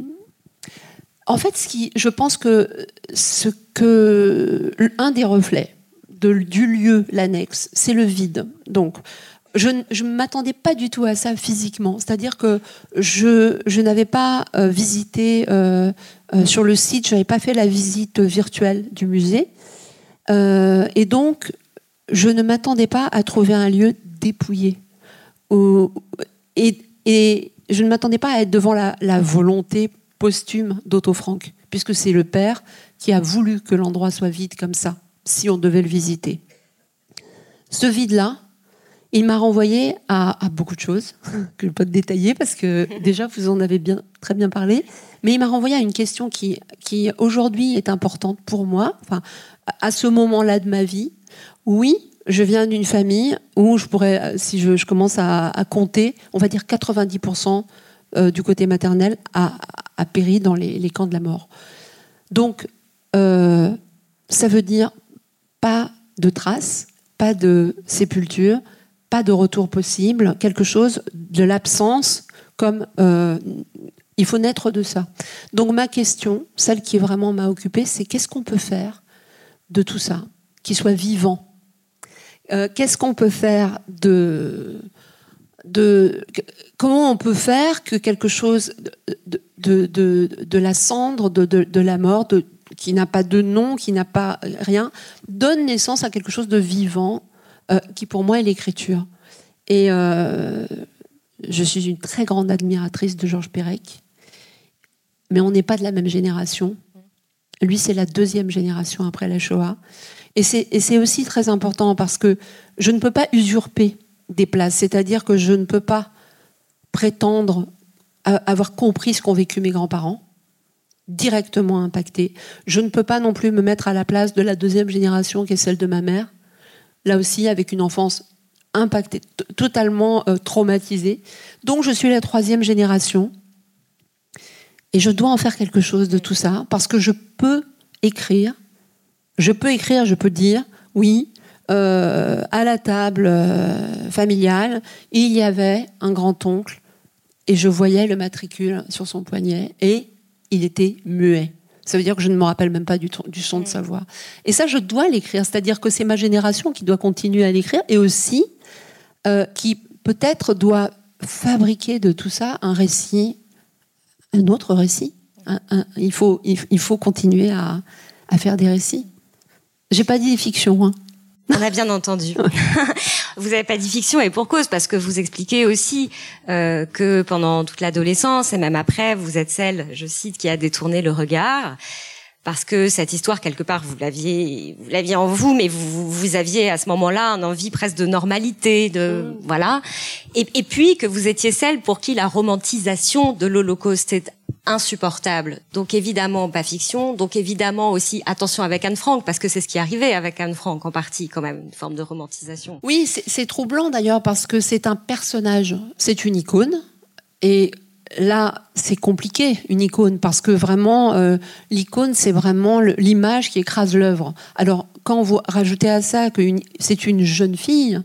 en fait, ce qui, je pense que ce que un des reflets de, du lieu, l'annexe, c'est le vide. Donc, je ne m'attendais pas du tout à ça physiquement. C'est-à-dire que je, je n'avais pas euh, visité euh, sur le site, je n'avais pas fait la visite virtuelle du musée. et donc, je ne m'attendais pas à trouver un lieu dépouillé. et, je ne m'attendais pas à être devant la, volonté posthume d'Otto Frank, puisque c'est le père qui a voulu que l'endroit soit vide comme ça, si on devait le visiter. Ce vide-là, il m'a renvoyé à, beaucoup de choses *laughs* que je ne peux pas détailler parce que déjà vous en avez bien, très bien parlé, mais il m'a renvoyé à une question qui, qui aujourd'hui est importante pour moi, enfin, à ce moment-là de ma vie, oui, je viens d'une famille où je pourrais, si je, commence à, compter, on va dire 90% euh, du côté maternel a, péri dans les, camps de la mort. Donc, euh, ça veut dire pas de traces, pas de sépulture, pas de retour possible, quelque chose de l'absence, comme euh, il faut naître de ça. Donc ma question, celle qui vraiment m'a occupée, c'est qu'est-ce qu'on peut faire de tout ça, qui soit vivant euh, qu'est-ce qu'on peut faire de, comment on peut faire que quelque chose de, la cendre, de, la mort, qui n'a pas de nom, qui n'a pas rien, donne naissance à quelque chose de vivant, euh, qui pour moi est l'écriture. Et euh, je suis une très grande admiratrice de Georges Perec, mais on n'est pas de la même génération. Lui, c'est la deuxième génération après la Shoah. Et c'est aussi très important parce que je ne peux pas usurper des places, c'est-à-dire que je ne peux pas prétendre avoir compris ce qu'ont vécu mes grands-parents, directement impactés. Je ne peux pas non plus me mettre à la place de la deuxième génération qui est celle de ma mère, là aussi avec une enfance impactée, totalement euh, traumatisée. Donc je suis la troisième génération. Et je dois en faire quelque chose de tout ça, parce que je peux écrire, je peux écrire, je peux dire, oui, euh, à la table euh, familiale, il y avait un grand-oncle, et je voyais le matricule sur son poignet, et il était muet. Ça veut dire que je ne me rappelle même pas du, du son de sa voix. Et ça, je dois l'écrire. C'est-à-dire que c'est ma génération qui doit continuer à l'écrire et aussi euh, qui peut-être doit fabriquer de tout ça un récit, un autre récit. il, faut, il, faut continuer à, à faire des récits. J'ai pas dit fiction. Hein. On a bien entendu. *laughs* *laughs* vous n'avez pas dit fiction et pour cause, parce que vous expliquez aussi euh, que pendant toute l'adolescence et même après, vous êtes celle, je cite, qui a détourné le regard. Parce que cette histoire, quelque part, vous l'aviez, vous l'aviez en vous, mais vous, vous aviez à ce moment-là un envie presque de normalité, de mm. voilà. Et, et puis que vous étiez celle pour qui la romantisation de l'Holocauste est insupportable. Donc évidemment pas fiction, donc évidemment aussi attention avec Anne Frank parce que c'est ce qui arrivait avec Anne Frank en partie quand même, une forme de romantisation. Oui, c'est troublant d'ailleurs parce que c'est un personnage, c'est une icône et là c'est compliqué une icône parce que vraiment euh, l'icône c'est vraiment l'image qui écrase l'œuvre. Alors quand vous rajoutez à ça que c'est une jeune fille,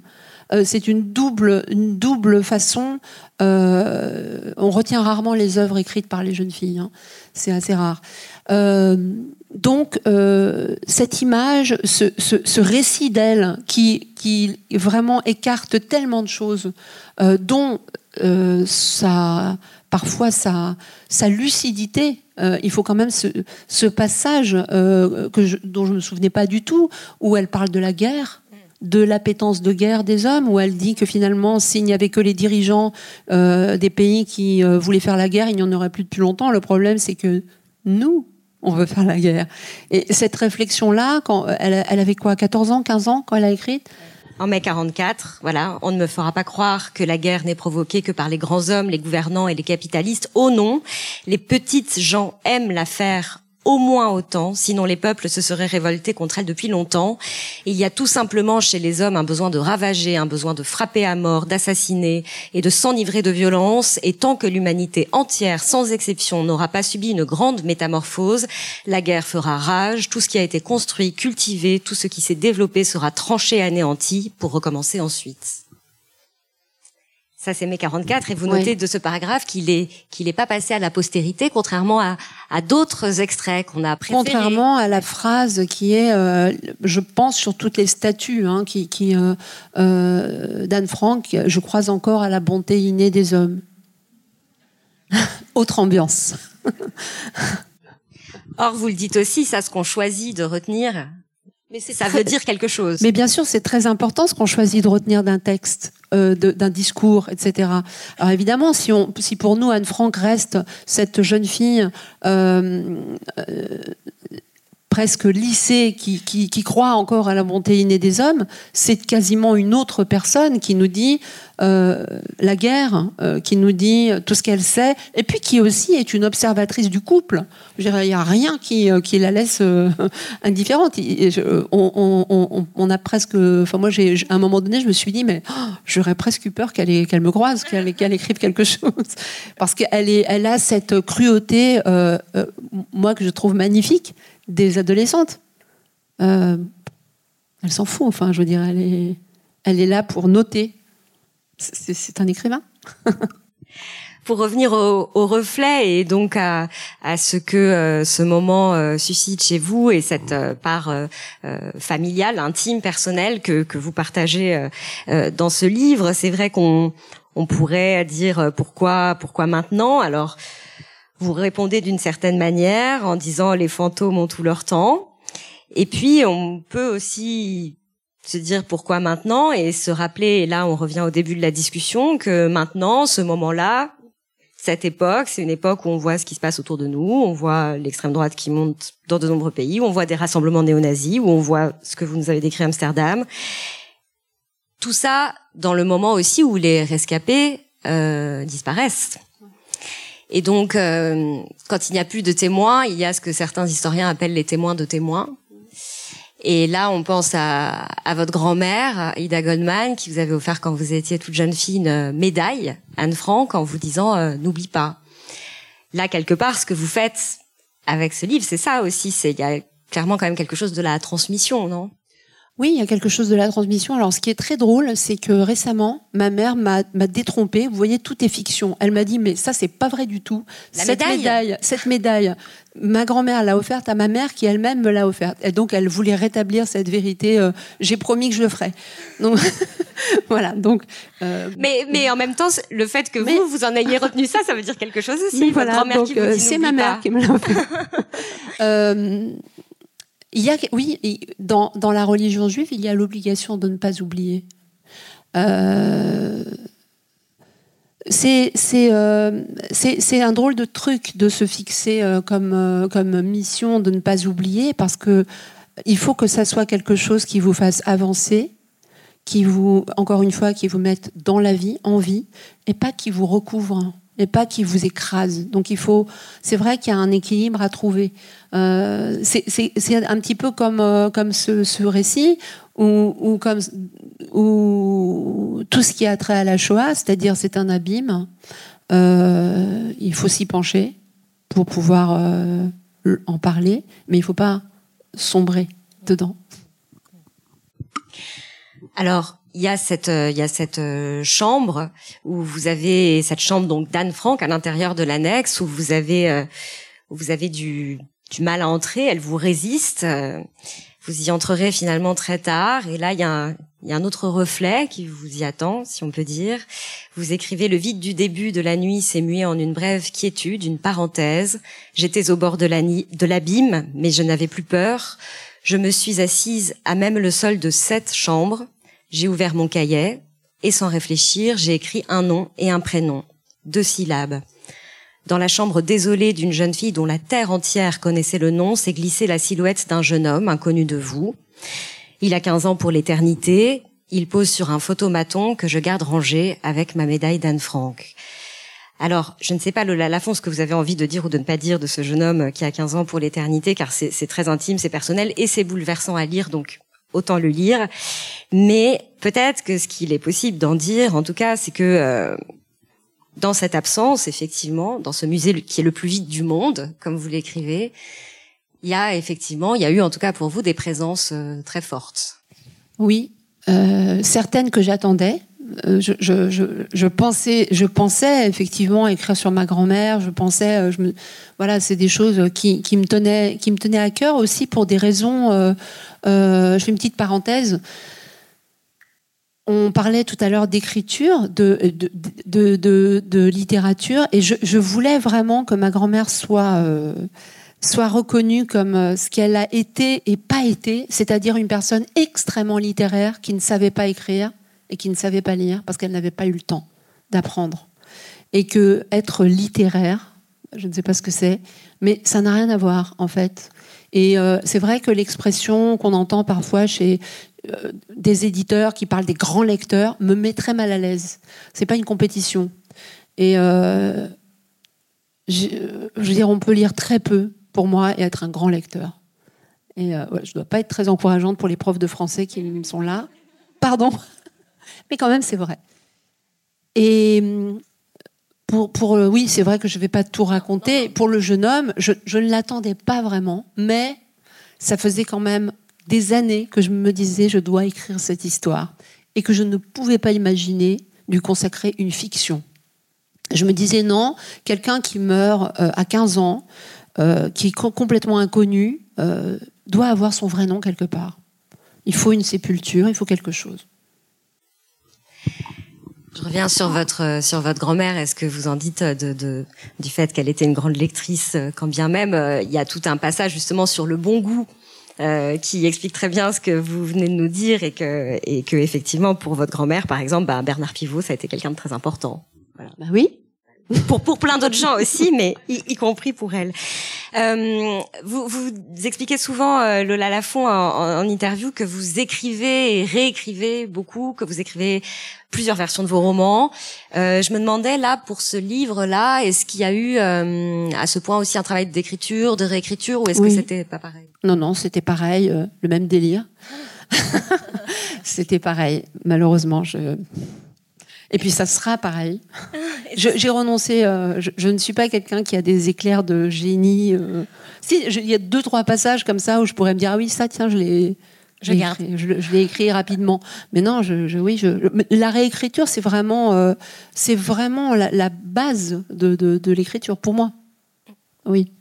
euh, c'est une double, une double façon. Euh, on retient rarement les œuvres écrites par les jeunes filles. Hein. C'est assez rare. Donc, cette image, ce, récit d'elle qui, qui, vraiment écarte tellement de choses, dont ça, parfois sa, lucidité. il faut quand même ce, passage que dont je ne me souvenais pas du tout, où elle parle de la guerre, de l'appétence de guerre des hommes, où elle dit que finalement, s'il n'y avait que les dirigeants euh, des pays qui euh, voulaient faire la guerre, il n'y en aurait plus depuis longtemps. Le problème, c'est que nous, on veut faire la guerre. Et cette réflexion-là, elle, avait quoi, 14 ans, 15 ans, quand elle a écrit en mai 44, voilà, on ne me fera pas croire que la guerre n'est provoquée que par les grands hommes, les gouvernants et les capitalistes. Oh non, les petites gens aiment la faire au moins autant, sinon les peuples se seraient révoltés contre elle depuis longtemps. Il y a tout simplement chez les hommes un besoin de ravager, un besoin de frapper à mort, d'assassiner et de s'enivrer de violence, et tant que l'humanité entière, sans exception, n'aura pas subi une grande métamorphose, la guerre fera rage, tout ce qui a été construit, cultivé, tout ce qui s'est développé sera tranché, anéanti, pour recommencer ensuite. Ça, c'est mai 44. Et vous notez de ce paragraphe qu'il est qu'il est pas passé à la postérité, contrairement à, à d'autres extraits qu'on a préférés. Contrairement à la phrase qui est, euh, je pense, sur toutes les statues, hein, qui, qui euh, euh, d'Anne Frank, je crois encore à la bonté innée des hommes. *laughs* Autre ambiance. Or, vous le dites aussi, ça, ce qu'on choisit de retenir, mais ça veut dire quelque chose. Mais bien sûr, c'est très important ce qu'on choisit de retenir d'un texte, euh, d'un discours, etc. Alors évidemment, si, on, si pour nous Anne Frank reste cette jeune fille euh, euh, presque lycée qui, qui, croit encore à la bonté innée des hommes, c'est quasiment une autre personne qui nous dit euh, la guerre, euh, qui nous dit tout ce qu'elle sait, et puis qui aussi est une observatrice du couple. il n'y a rien qui, euh, qui la laisse *laughs* indifférente. On, a presque, enfin moi, j'ai, à un moment donné, je me suis dit, mais oh, j'aurais presque eu peur qu'elle, qu'elle me croise, qu'elle, qu'elle écrive quelque chose, parce qu'elle est, elle a cette cruauté, moi que je trouve magnifique des adolescentes. Euh, elle s'en fout, enfin, je veux dire, elle est, elle est là pour noter. C'est un écrivain. *laughs* pour revenir au, reflet et donc à, ce que euh, ce moment euh, suscite chez vous et cette part familiale, intime, personnelle que, que vous partagez dans ce livre, c'est vrai qu'on on pourrait dire pourquoi pourquoi maintenant? Alors vous répondez d'une certaine manière en disant les fantômes ont tout leur temps. Et puis on peut aussi se dire pourquoi maintenant et se rappeler, et là on revient au début de la discussion, que maintenant, ce moment-là, cette époque, c'est une époque où on voit ce qui se passe autour de nous, on voit l'extrême droite qui monte dans de nombreux pays, où on voit des rassemblements néo-nazis, où on voit ce que vous nous avez décrit à Amsterdam. Tout ça dans le moment aussi où les rescapés euh, disparaissent. Et donc, euh, quand il n'y a plus de témoins, il y a ce que certains historiens appellent les témoins de témoins. Et là, on pense à, à votre grand-mère, Ida Goldman, qui vous avait offert quand vous étiez toute jeune fille une médaille, Anne Frank, en vous disant euh, n'oublie pas. Là, quelque part, ce que vous faites avec ce livre, c'est ça aussi. C'est il y a clairement quand même quelque chose de la transmission, non? Oui, il y a quelque chose de la transmission. Alors, ce qui est très drôle, c'est que récemment, ma mère m'a détrompée. Vous voyez, tout est fiction. Elle m'a dit, mais ça, c'est pas vrai du tout. cette médaille, cette médaille, ma grand-mère l'a offerte à ma mère, qui elle-même me l'a offerte. Et donc, elle voulait rétablir cette vérité. Euh, j'ai promis que je le ferais. Donc, *laughs* voilà. Donc, euh, mais, mais en même temps, le fait que vous vous en ayez retenu ça, ça veut dire quelque chose aussi. Voilà, qui vous euh, C'est ma mère qui me l'a offert. *laughs* Il y a, oui, dans, dans la religion juive, il y a l'obligation de ne pas oublier. Euh, c'est euh, un drôle de truc de se fixer euh, comme, comme mission de ne pas oublier parce que il faut que ça soit quelque chose qui vous fasse avancer, qui vous, encore une fois, qui vous mette dans la vie, en vie, et pas qui vous recouvre et pas qui vous écrase. Donc il faut, c'est vrai qu'il y a un équilibre à trouver. Euh, c'est un petit peu comme euh, comme ce, récit ou, comme ou tout ce qui a trait à la Shoah, c'est-à-dire c'est un abîme. Euh, il faut s'y pencher pour pouvoir en parler, mais il faut pas sombrer dedans. Alors, il y a cette euh, il y a cette euh, chambre où vous avez cette chambre donc d'Anne Frank à l'intérieur de l'annexe où vous avez euh, où vous avez du du mal à entrer, elle vous résiste. Vous y entrerez finalement très tard et là il y a un, il y a un autre reflet qui vous y attend, si on peut dire. Vous écrivez le vide du début de la nuit s'est mué en une brève quiétude, une parenthèse. J'étais au bord de la de l'abîme, mais je n'avais plus peur. Je me suis assise à même le sol de cette chambre j'ai ouvert mon cahier et sans réfléchir, j'ai écrit un nom et un prénom, deux syllabes. Dans la chambre désolée d'une jeune fille dont la terre entière connaissait le nom, s'est glissée la silhouette d'un jeune homme inconnu de vous. Il a 15 ans pour l'éternité. Il pose sur un photomaton que je garde rangé avec ma médaille d'Anne Frank. Alors, je ne sais pas, Lola Lafont, ce que vous avez envie de dire ou de ne pas dire de ce jeune homme qui a 15 ans pour l'éternité, car c'est très intime, c'est personnel et c'est bouleversant à lire, donc autant le lire. Mais peut-être que ce qu'il est possible d'en dire, en tout cas, c'est que euh, dans cette absence, effectivement, dans ce musée qui est le plus vide du monde, comme vous l'écrivez, il y a effectivement, il y a eu en tout cas pour vous des présences euh, très fortes. Oui, euh, certaines que j'attendais. Je, je, pensais, je pensais effectivement écrire sur ma grand-mère. Je pensais, me, voilà, c'est des choses qui, me tenaient, qui me tenaient à cœur aussi pour des raisons euh, je fais une petite parenthèse. On parlait tout à l'heure d'écriture, de littérature, et je, voulais vraiment que ma grand-mère soit, euh, reconnue comme euh, ce qu'elle a été et pas été, c'est-à-dire une personne extrêmement littéraire qui ne savait pas écrire et qui ne savait pas lire parce qu'elle n'avait pas eu le temps d'apprendre. Et que être littéraire, je ne sais pas ce que c'est, mais ça n'a rien à voir en fait. Et euh, c'est vrai que l'expression qu'on entend parfois chez euh, des éditeurs qui parlent des grands lecteurs me met très mal à l'aise. C'est pas une compétition. Et euh, je, veux dire, on peut lire très peu pour moi et être un grand lecteur. Et je dois pas être très encourageante pour les profs de français qui sont là. Pardon, mais quand même c'est vrai. Et pour, pour euh, oui, c'est vrai que je ne vais pas tout raconter. Pour le jeune homme, je, je ne l'attendais pas vraiment, mais ça faisait quand même des années que je me disais je dois écrire cette histoire et que je ne pouvais pas imaginer lui consacrer une fiction. Je me disais non, quelqu'un qui meurt euh, à 15 ans, euh, qui est complètement inconnu, euh, doit avoir son vrai nom quelque part. Il faut une sépulture, il faut quelque chose. Je reviens sur votre euh, sur votre grand-mère. Est-ce que vous en dites euh, de, de du fait qu'elle était une grande lectrice, euh, quand bien même il y a tout un passage justement sur le bon goût euh, qui explique très bien ce que vous venez de nous dire et que et que effectivement pour votre grand-mère par exemple, bah, Bernard Pivot ça a été quelqu'un de très important. Voilà. Bah oui. Pour pour plein d'autres gens aussi, *laughs* mais y, compris pour elle. Euh, vous, vous expliquez souvent euh, Lola Lafont en, en, interview que vous écrivez et réécrivez beaucoup, que vous écrivez plusieurs versions de vos romans. Euh, je me demandais là pour ce livre-là, est-ce qu'il y a eu euh, à ce point aussi un travail d'écriture, de réécriture, ou est-ce que c'était pas pareil? Non, non, c'était pareil, euh, le même délire. *laughs* c'était pareil, malheureusement. Je et puis ça sera pareil. *laughs* J'ai renoncé. Euh, je, ne suis pas quelqu'un qui a des éclairs de génie. Euh. Si, il y a deux trois passages comme ça où je pourrais me dire ah oui ça tiens je l'ai. Je, écrit, je, l'ai écrit rapidement, mais non, je, oui, je, la réécriture, c'est vraiment, euh, c'est vraiment la, base de, de, de l'écriture pour moi. Oui.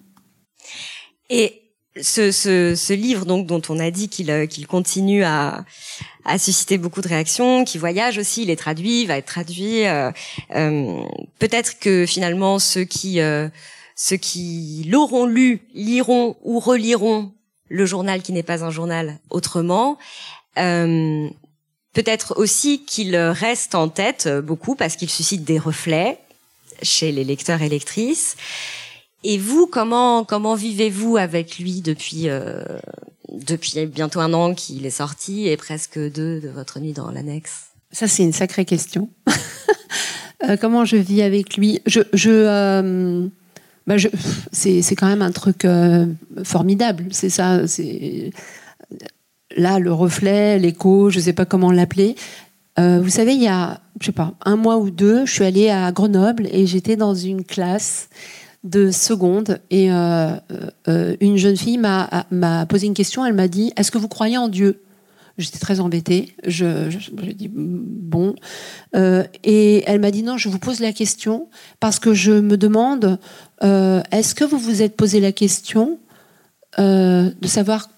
Et ce, ce, ce, livre donc dont on a dit qu'il qu'il continue à, à susciter beaucoup de réactions, qui voyage aussi, il est traduit, va être traduit. Euh, euh, Peut-être que finalement ceux qui euh, ceux qui l'auront lu liront ou reliront le journal qui n'est pas un journal autrement. Euh, Peut-être aussi qu'il reste en tête beaucoup parce qu'il suscite des reflets chez les lecteurs et lectrices. Et vous, comment comment vivez-vous avec lui depuis euh, depuis bientôt un an qu'il est sorti et presque deux de votre nuit dans l'annexe Ça, c'est une sacrée question. *laughs* Euh, comment je vis avec lui? Je, je, euh, bah je c'est quand même un truc formidable. C'est ça. C'est là le reflet, l'écho, je sais pas comment l'appeler. vous savez, il y a, je sais pas, un mois ou deux, je suis allée à Grenoble et j'étais dans une classe de secondes et euh, euh, une jeune fille m'a posé une question. Elle m'a dit Est-ce que vous croyez en Dieu? J'étais très embêtée. Je, je, dit bon. Euh, et elle m'a dit non, je vous pose la question parce que je me demande est-ce que vous vous êtes posé la question de savoir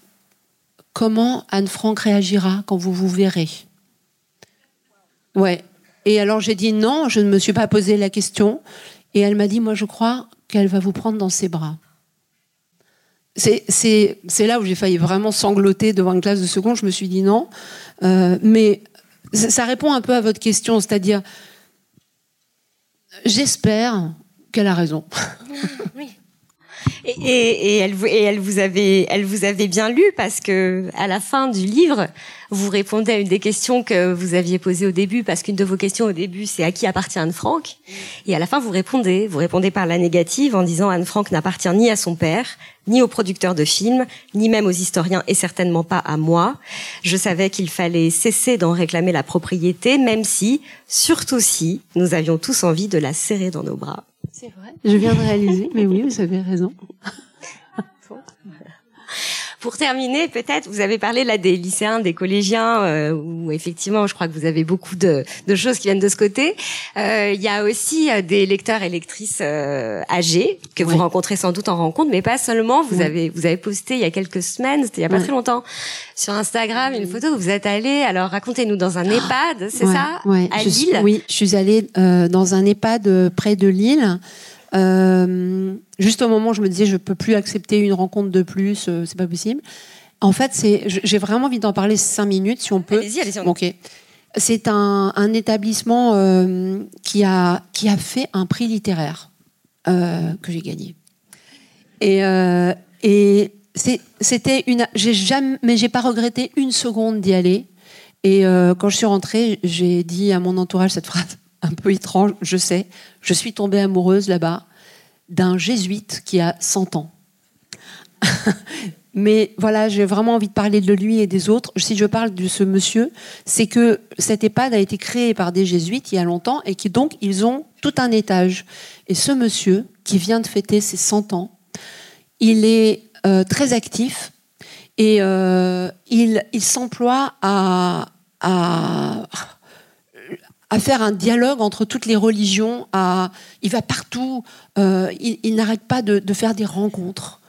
comment Anne Frank réagira quand vous vous verrez? Ouais. Et alors j'ai dit non, je ne me suis pas posé la question. Et elle m'a dit moi je crois qu'elle va vous prendre dans ses bras. C'est là où j'ai failli vraiment sangloter devant une classe de seconde. Je me suis dit non. Euh, mais ça répond un peu à votre question, c'est-à-dire, j'espère qu'elle a raison. Oui. Et, et, elle, et, elle, vous avait, elle vous avait bien lu parce que à la fin du livre, vous répondez à une des questions que vous aviez posées au début, parce qu'une de vos questions au début, c'est à qui appartient Anne Frank? Et à la fin, vous répondez, vous répondez par la négative en disant Anne Frank n'appartient ni à son père, ni aux producteurs de films, ni même aux historiens, et certainement pas à moi. Je savais qu'il fallait cesser d'en réclamer la propriété, même si, surtout si, nous avions tous envie de la serrer dans nos bras. Je viens de réaliser, mais oui, vous avez raison. Pour terminer, peut-être, vous avez parlé là des lycéens, des collégiens, euh, où effectivement, je crois que vous avez beaucoup de, de choses qui viennent de ce côté. Euh, il y a aussi euh, des lecteurs et lectrices euh, âgés que vous rencontrez sans doute en rencontre, mais pas seulement. Vous avez vous avez posté il y a quelques semaines, c'était il y a pas très longtemps, sur Instagram, une photo où vous êtes allé. Alors racontez-nous dans un EHPAD, c'est ça, à Lille? oui, je suis allée dans un EHPAD près de Lille. Euh, juste au moment où je me disais je peux plus accepter une rencontre de plus, euh, c'est pas possible. En fait, c'est, j'ai vraiment envie d'en parler cinq minutes si on peut. Allez-y, allez-y. Ok. C'est un, un établissement euh, qui a qui a fait un prix littéraire que j'ai gagné. Et et c'était une, j'ai jamais, mais j'ai pas regretté une seconde d'y aller. Et euh, quand je suis rentrée, j'ai dit à mon entourage cette phrase un peu étrange, je sais. Je suis tombée amoureuse là-bas d'un jésuite qui a 100 ans. *laughs* Mais voilà, j'ai vraiment envie de parler de lui et des autres. Si je parle de ce monsieur, c'est que cette EHPAD a été créée par des jésuites il y a longtemps et qui donc ils ont tout un étage. Et ce monsieur qui vient de fêter ses 100 ans, il est euh, très actif et euh, il, s'emploie à à faire un dialogue entre toutes les religions. Il va partout. Euh, il, n'arrête pas de, faire des rencontres.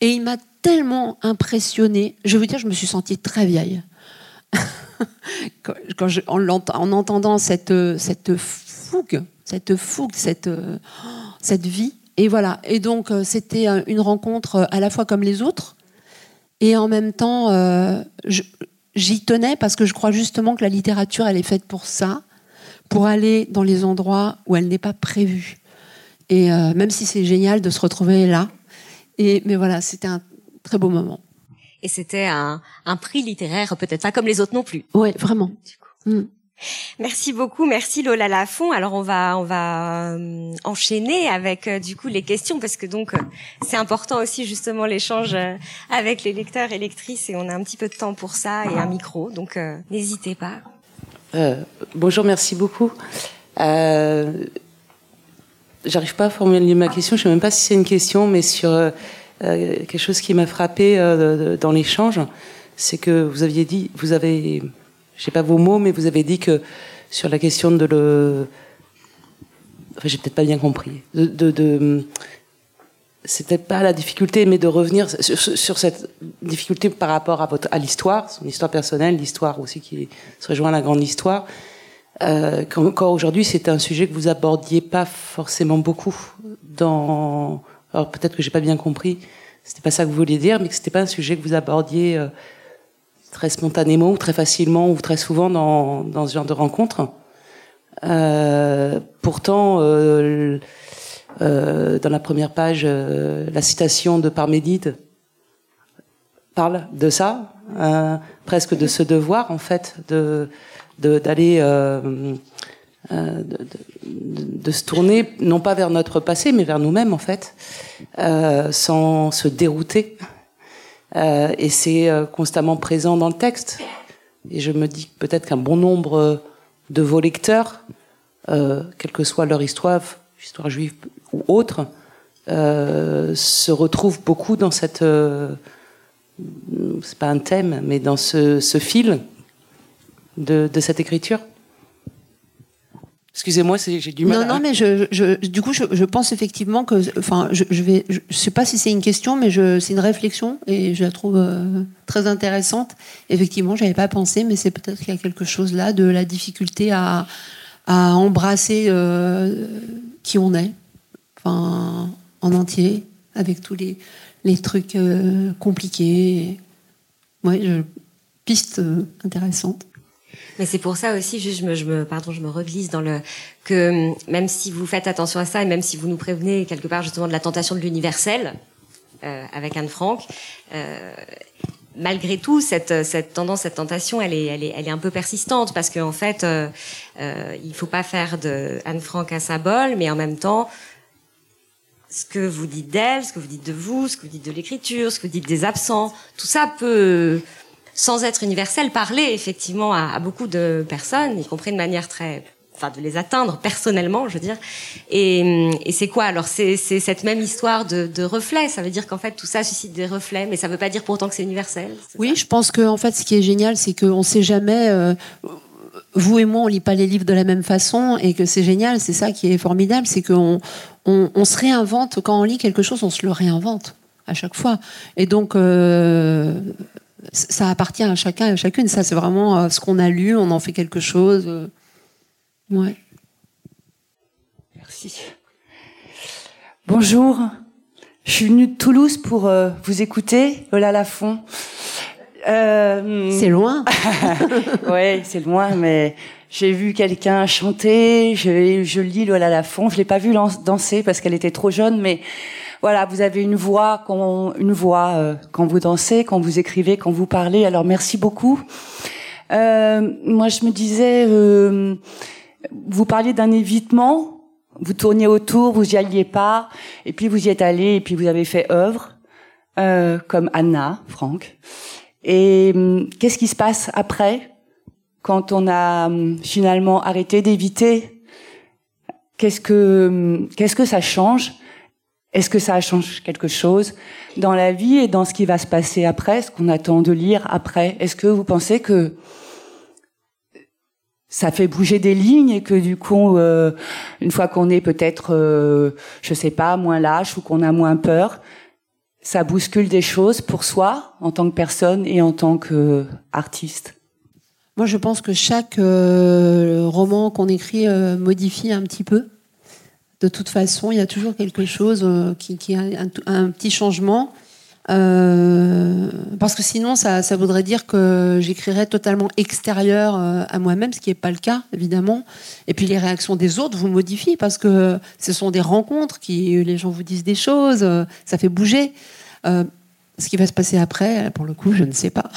Et il m'a tellement impressionné. Je veux dire, je me suis sentie très vieille. *laughs* quand, en, en, entendant cette, cette fougue, cette fougue, cette, cette vie. Et voilà. Et donc, c'était une rencontre à la fois comme les autres. Et en même temps, euh, j'y tenais parce que je crois justement que la littérature, elle est faite pour ça pour aller dans les endroits où elle n'est pas prévue. Et même si c'est génial de se retrouver là. Et, mais voilà, c'était un très beau moment. Et c'était un, un prix littéraire peut-être pas comme les autres non plus. Oui, vraiment. Mm. Merci beaucoup, merci Lola Lafont. Alors on va on va euh, enchaîner avec euh, du coup les questions parce que donc euh, c'est important aussi justement l'échange avec les lecteurs et lectrices et on a un petit peu de temps pour ça et un micro donc n'hésitez pas. Bonjour, merci beaucoup. J'arrive pas à formuler ma question, je sais même pas si c'est une question, mais sur quelque chose qui m'a frappé dans l'échange, c'est que vous aviez dit, vous avez je sais pas vos mots, mais vous avez dit que sur la question de le. Enfin, j'ai peut-être pas bien compris. C'était pas la difficulté, mais de revenir sur, cette difficulté par rapport à, votre, à l'histoire, son histoire personnelle, l'histoire aussi qui se rejoint à la grande histoire. Euh, encore aujourd'hui, c'est un sujet que vous abordiez pas forcément beaucoup dans. Alors peut-être que j'ai pas bien compris. C'était pas ça que vous vouliez dire, mais que c'était pas un sujet que vous abordiez. Euh, très spontanément ou très facilement ou très souvent dans, dans ce genre de rencontres. Euh, pourtant, euh, dans la première page, euh, la citation de Parménide parle de ça, euh, presque de ce devoir en fait, de d'aller euh, de, se tourner non pas vers notre passé mais vers nous-mêmes en fait, sans se dérouter euh, et c'est euh, constamment présent dans le texte. Et je me dis peut-être qu'un bon nombre de vos lecteurs, euh, quelle que soit leur histoire, histoire juive ou autre, euh, se retrouvent beaucoup dans cette. Euh, c'est pas un thème, mais dans ce, ce fil de, de cette écriture. Excusez-moi, j'ai du mal. Non, non, mais je, je, du coup, je, je, pense effectivement que, enfin, je, je vais, je, sais pas si c'est une question, mais c'est une réflexion et je la trouve euh, très intéressante. Effectivement, j'avais pas pensé, mais c'est peut-être qu'il y a quelque chose là de la difficulté à, à embrasser euh, qui on est, en entier, avec tous les, trucs euh, compliqués. Ouais, je, piste euh, intéressante. Mais c'est pour ça aussi, je me, je pardon, je me reglisse dans le que même si vous faites attention à ça et même si vous nous prévenez quelque part justement de la tentation de l'universel euh, avec Anne Frank, malgré tout, cette, cette tendance, cette tentation, elle est, elle est, elle est un peu persistante parce qu'en en fait, euh, euh, il faut pas faire de Anne Frank un symbole, mais en même temps, ce que vous dites d'elle, ce que vous dites de vous, ce que vous dites de l'écriture, ce que vous dites des absents, tout ça peut sans être universel, parler effectivement à, beaucoup de personnes, y compris de manière très, enfin de les atteindre personnellement, je veux dire. Et, et c'est quoi? Alors C'est cette même histoire de, de reflets. Ça veut dire qu'en fait tout ça suscite des reflets, mais ça veut pas dire pourtant que c'est universel. Oui, je pense que en fait ce qui est génial, c'est qu'on sait jamais. Euh, vous et moi, on lit pas les livres de la même façon et que c'est génial. C'est ça qui est formidable, c'est qu'on on, on, se réinvente quand on lit quelque chose, on se le réinvente à chaque fois. Et donc, euh, ça appartient à chacun et à chacune. Ça, c'est vraiment euh, ce qu'on a lu, on en fait quelque chose. Ouais. Merci. Bonjour. Je suis venue de Toulouse pour euh, vous écouter, Lola Lafont. Euh... C'est loin. *laughs* oui, c'est loin, mais j'ai vu quelqu'un chanter. Je, je lis Lola Lafont. Je l'ai pas vue danser parce qu'elle était trop jeune, mais voilà, vous avez une voix, quand, une voix euh, quand vous dansez, quand vous écrivez, quand vous parlez. Alors merci beaucoup. Euh, moi, je me disais, euh, vous parliez d'un évitement. Vous tourniez autour, vous y alliez pas, et puis vous y êtes allé, et puis vous avez fait œuvre, euh, comme Anna, Franck. Et hum, qu'est-ce qui se passe après, quand on a hum, finalement arrêté d'éviter? Qu'est-ce que hum, qu'est-ce que ça change? Est-ce que ça change quelque chose dans la vie et dans ce qui va se passer après, ce qu'on attend de lire après? Est-ce que vous pensez que ça fait bouger des lignes et que du coup, euh, une fois qu'on est peut-être, euh, je sais pas, moins lâche ou qu'on a moins peur, ça bouscule des choses pour soi en tant que personne et en tant qu'artiste Moi, je pense que chaque euh, roman qu'on écrit euh, modifie un petit peu de toute façon, il y a toujours quelque chose euh, qui, a un, petit changement. Euh, parce que sinon, ça, voudrait dire que j'écrirais totalement extérieur euh, à moi-même, ce qui n'est pas le cas, évidemment. Et puis les réactions des autres vous modifient parce que ce sont des rencontres qui les gens vous disent des choses, euh, ça fait bouger. Ce qui va se passer après, pour le coup, je ne sais pas.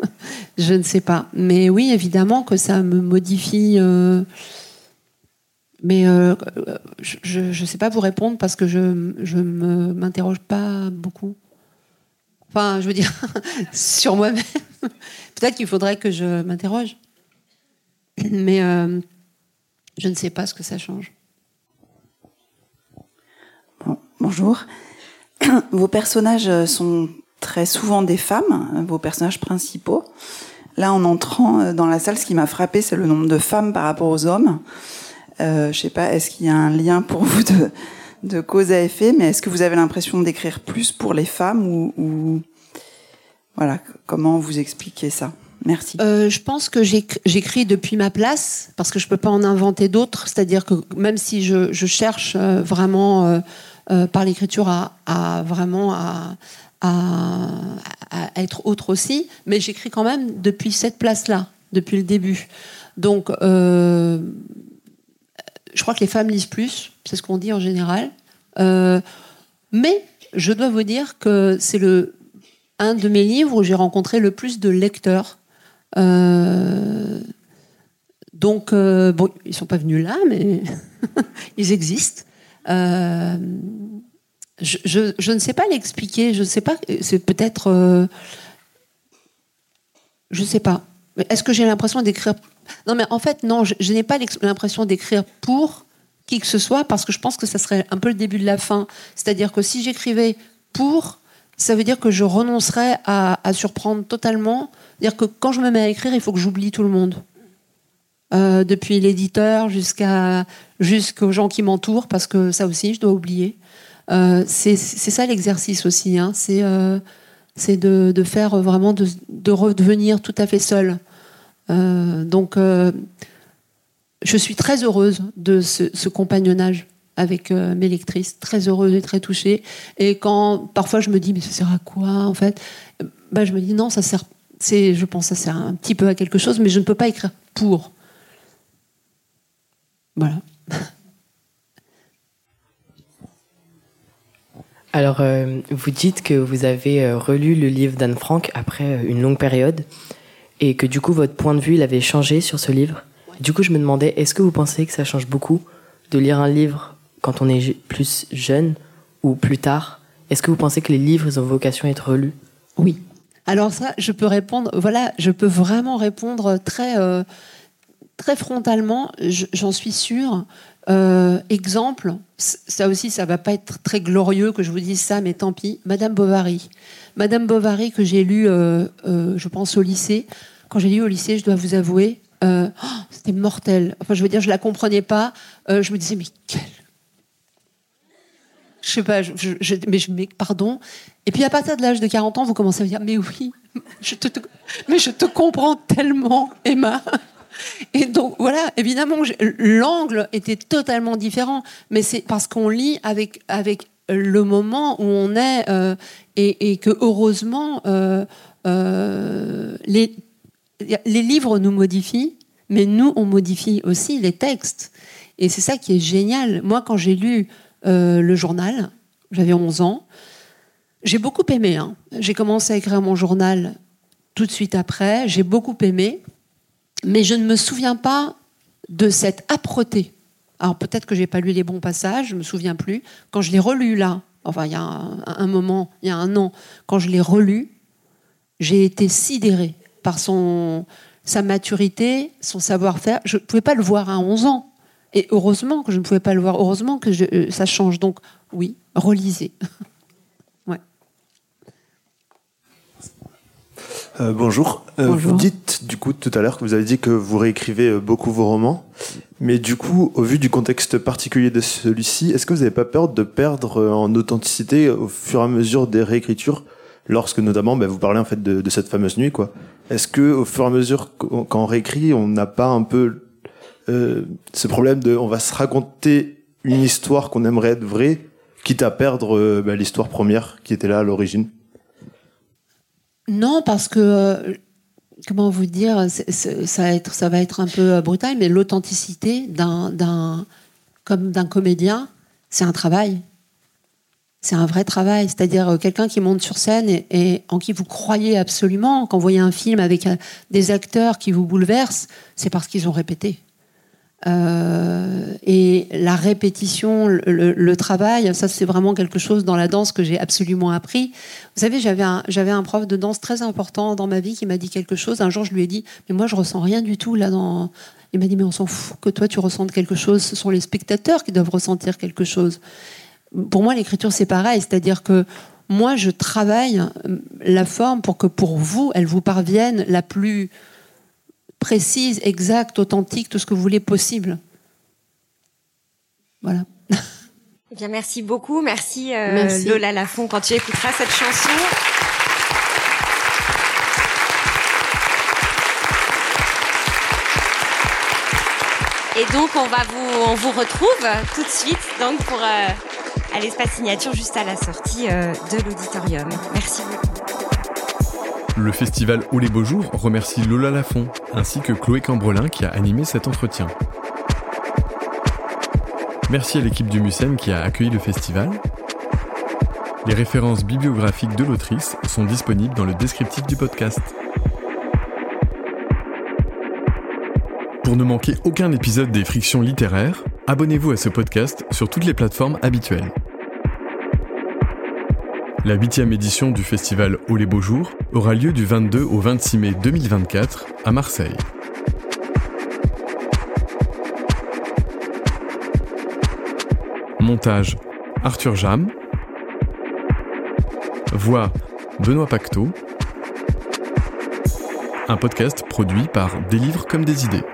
*laughs* je ne sais pas. Mais oui, évidemment que ça me modifie. Mais je ne sais pas vous répondre parce que je ne m'interroge pas beaucoup. Enfin, je veux dire, *laughs* sur moi-même. Peut-être qu'il faudrait que je m'interroge. Mais euh, je ne sais pas ce que ça change. Bon, bonjour. *clears throat* Vos personnages sont très souvent des femmes, vos personnages principaux. Là, en entrant dans la salle, ce qui m'a frappé, c'est le nombre de femmes par rapport aux hommes. Euh, je sais pas, est-ce qu'il y a un lien pour vous de, de cause à effet, mais est-ce que vous avez l'impression d'écrire plus pour les femmes ou, voilà, comment vous expliquez ça? Merci. Euh, je pense que j'écris depuis ma place parce que je peux pas en inventer d'autres. C'est-à-dire que même si je, cherche euh, vraiment euh, par l'écriture à, vraiment à, être autre aussi, mais j'écris quand même depuis cette place-là, depuis le début. Donc je crois que les femmes lisent plus, c'est ce qu'on dit en général. Euh, mais je dois vous dire que c'est le un de mes livres où j'ai rencontré le plus de lecteurs. Euh, donc, euh, bon, ils sont pas venus là, mais *laughs* ils existent. Je, ne sais pas l'expliquer. Je ne sais pas. C'est peut-être. Je ne sais pas. Est-ce que j'ai l'impression d'écrire non, mais en fait, non, je, n'ai pas l'impression d'écrire pour qui que ce soit parce que je pense que ça serait un peu le début de la fin. C'est-à-dire que si j'écrivais pour, ça veut dire que je renoncerais à, surprendre totalement. C'est-à-dire que quand je me mets à écrire, il faut que j'oublie tout le monde. Euh, depuis l'éditeur jusqu'à jusqu'aux gens qui m'entourent, parce que ça aussi, je dois oublier. Euh, c'est ça l'exercice aussi. Hein. C'est euh, de, de, faire vraiment de, de redevenir tout à fait seul. Euh, donc, euh, je suis très heureuse de ce, compagnonnage avec euh, mes lectrices, très heureuse et très touchée. Et quand parfois je me dis, mais ça sert à quoi en fait? Ben, Je me dis, non, ça sert, je pense ça sert un petit peu à quelque chose, mais je ne peux pas écrire pour. Voilà. *laughs* Alors, vous dites que vous avez relu le livre d'Anne Frank après une longue période et que du coup votre point de vue il avait changé sur ce livre. Du coup, je me demandais, est-ce que vous pensez que ça change beaucoup de lire un livre quand on est plus jeune ou plus tard? Est-ce que vous pensez que les livres ils ont vocation à être relus? Oui. Alors ça, je peux répondre. Voilà, je peux vraiment répondre très euh, très frontalement. J'en suis sûre. Euh, exemple, ça aussi, ça va pas être très glorieux que je vous dise ça, mais tant pis. Madame Bovary. Madame Bovary que j'ai lu, euh, euh, je pense au lycée. Quand j'ai lu au lycée, je dois vous avouer, oh, c'était mortel. Enfin, je veux dire, je la comprenais pas. Je me disais, mais quelle je sais pas, mais, je, mais pardon. Et puis à partir de l'âge de 40 ans, vous commencez à me dire, mais oui, mais je te comprends tellement, Emma. Et donc voilà, évidemment, l'angle était totalement différent, mais c'est parce qu'on lit avec avec le moment où on est euh, et, que heureusement euh, euh, les les livres nous modifient, mais nous on modifie aussi les textes. Et c'est ça qui est génial. Moi, quand j'ai lu le journal. J'avais 11 ans. J'ai beaucoup aimé. Hein. J'ai commencé à écrire mon journal tout de suite après. J'ai beaucoup aimé. Mais je ne me souviens pas de cette âpreté. Alors peut-être que j'ai pas lu les bons passages, je me souviens plus. Quand je l'ai relu là, enfin il y a un, moment, il y a un an, quand je l'ai relu, j'ai été sidérée par son, sa maturité, son savoir-faire. Je ne pouvais pas le voir à 11 ans. Et heureusement que je ne pouvais pas le voir, heureusement que euh, ça change. Donc oui, relisez. *laughs* Euh, bonjour. Euh. Vous dites du coup tout à l'heure que vous avez dit que vous réécrivez euh, beaucoup vos romans, mais du coup, au vu du contexte particulier de celui-ci, est-ce que vous n'avez pas peur de perdre euh, en authenticité au fur et à mesure des réécritures, lorsque notamment ben, vous parlez en fait de, de cette fameuse nuit, quoi? Est-ce que au fur et à mesure quand on réécrit, on n'a pas un peu euh, ce problème de on va se raconter une histoire qu'on aimerait être vraie, quitte à perdre euh, bah, l'histoire première qui était là à l'origine? Non, parce que euh, comment vous dire, ça, va être, un peu euh, brutal, mais l'authenticité d'un, comme d'un comédien, c'est un travail. C'est un vrai travail, c'est-à-dire euh, quelqu'un qui monte sur scène et, en qui vous croyez absolument. Quand vous voyez un film avec des acteurs qui vous bouleversent, c'est parce qu'ils ont répété. Euh, et la répétition, le, travail, ça c'est vraiment quelque chose dans la danse que j'ai absolument appris. Vous savez, j'avais un, un prof de danse très important dans ma vie qui m'a dit quelque chose. Un jour, je lui ai dit, mais moi je ressens rien du tout là dans. Il m'a dit, mais on s'en fout que toi tu ressentes quelque chose. Ce sont les spectateurs qui doivent ressentir quelque chose. Pour moi, l'écriture c'est pareil, c'est-à-dire que moi je travaille la forme pour que pour vous, elle vous parvienne la plus précise, exacte, authentique, tout ce que vous voulez possible. Voilà. Eh bien, merci beaucoup. Merci, euh, Lola Lafont quand tu écouteras cette chanson. Et donc, on va vous, on vous retrouve tout de suite donc pour euh, à l'espace signature juste à la sortie euh, de l'auditorium. Merci beaucoup. Le festival Ou les Beaux Jours remercie Lola Lafont ainsi que Chloé Cambrelin qui a animé cet entretien. Merci à l'équipe du MUSEM qui a accueilli le festival. Les références bibliographiques de l'autrice sont disponibles dans le descriptif du podcast. Pour ne manquer aucun épisode des Frictions littéraires, abonnez-vous à ce podcast sur toutes les plateformes habituelles. La huitième édition du festival Au les Beaux Jours aura lieu du 22 au 26 mai 2024 à Marseille. Montage Arthur Jam. Voix Benoît Pacteau. Un podcast produit par Des livres comme des idées.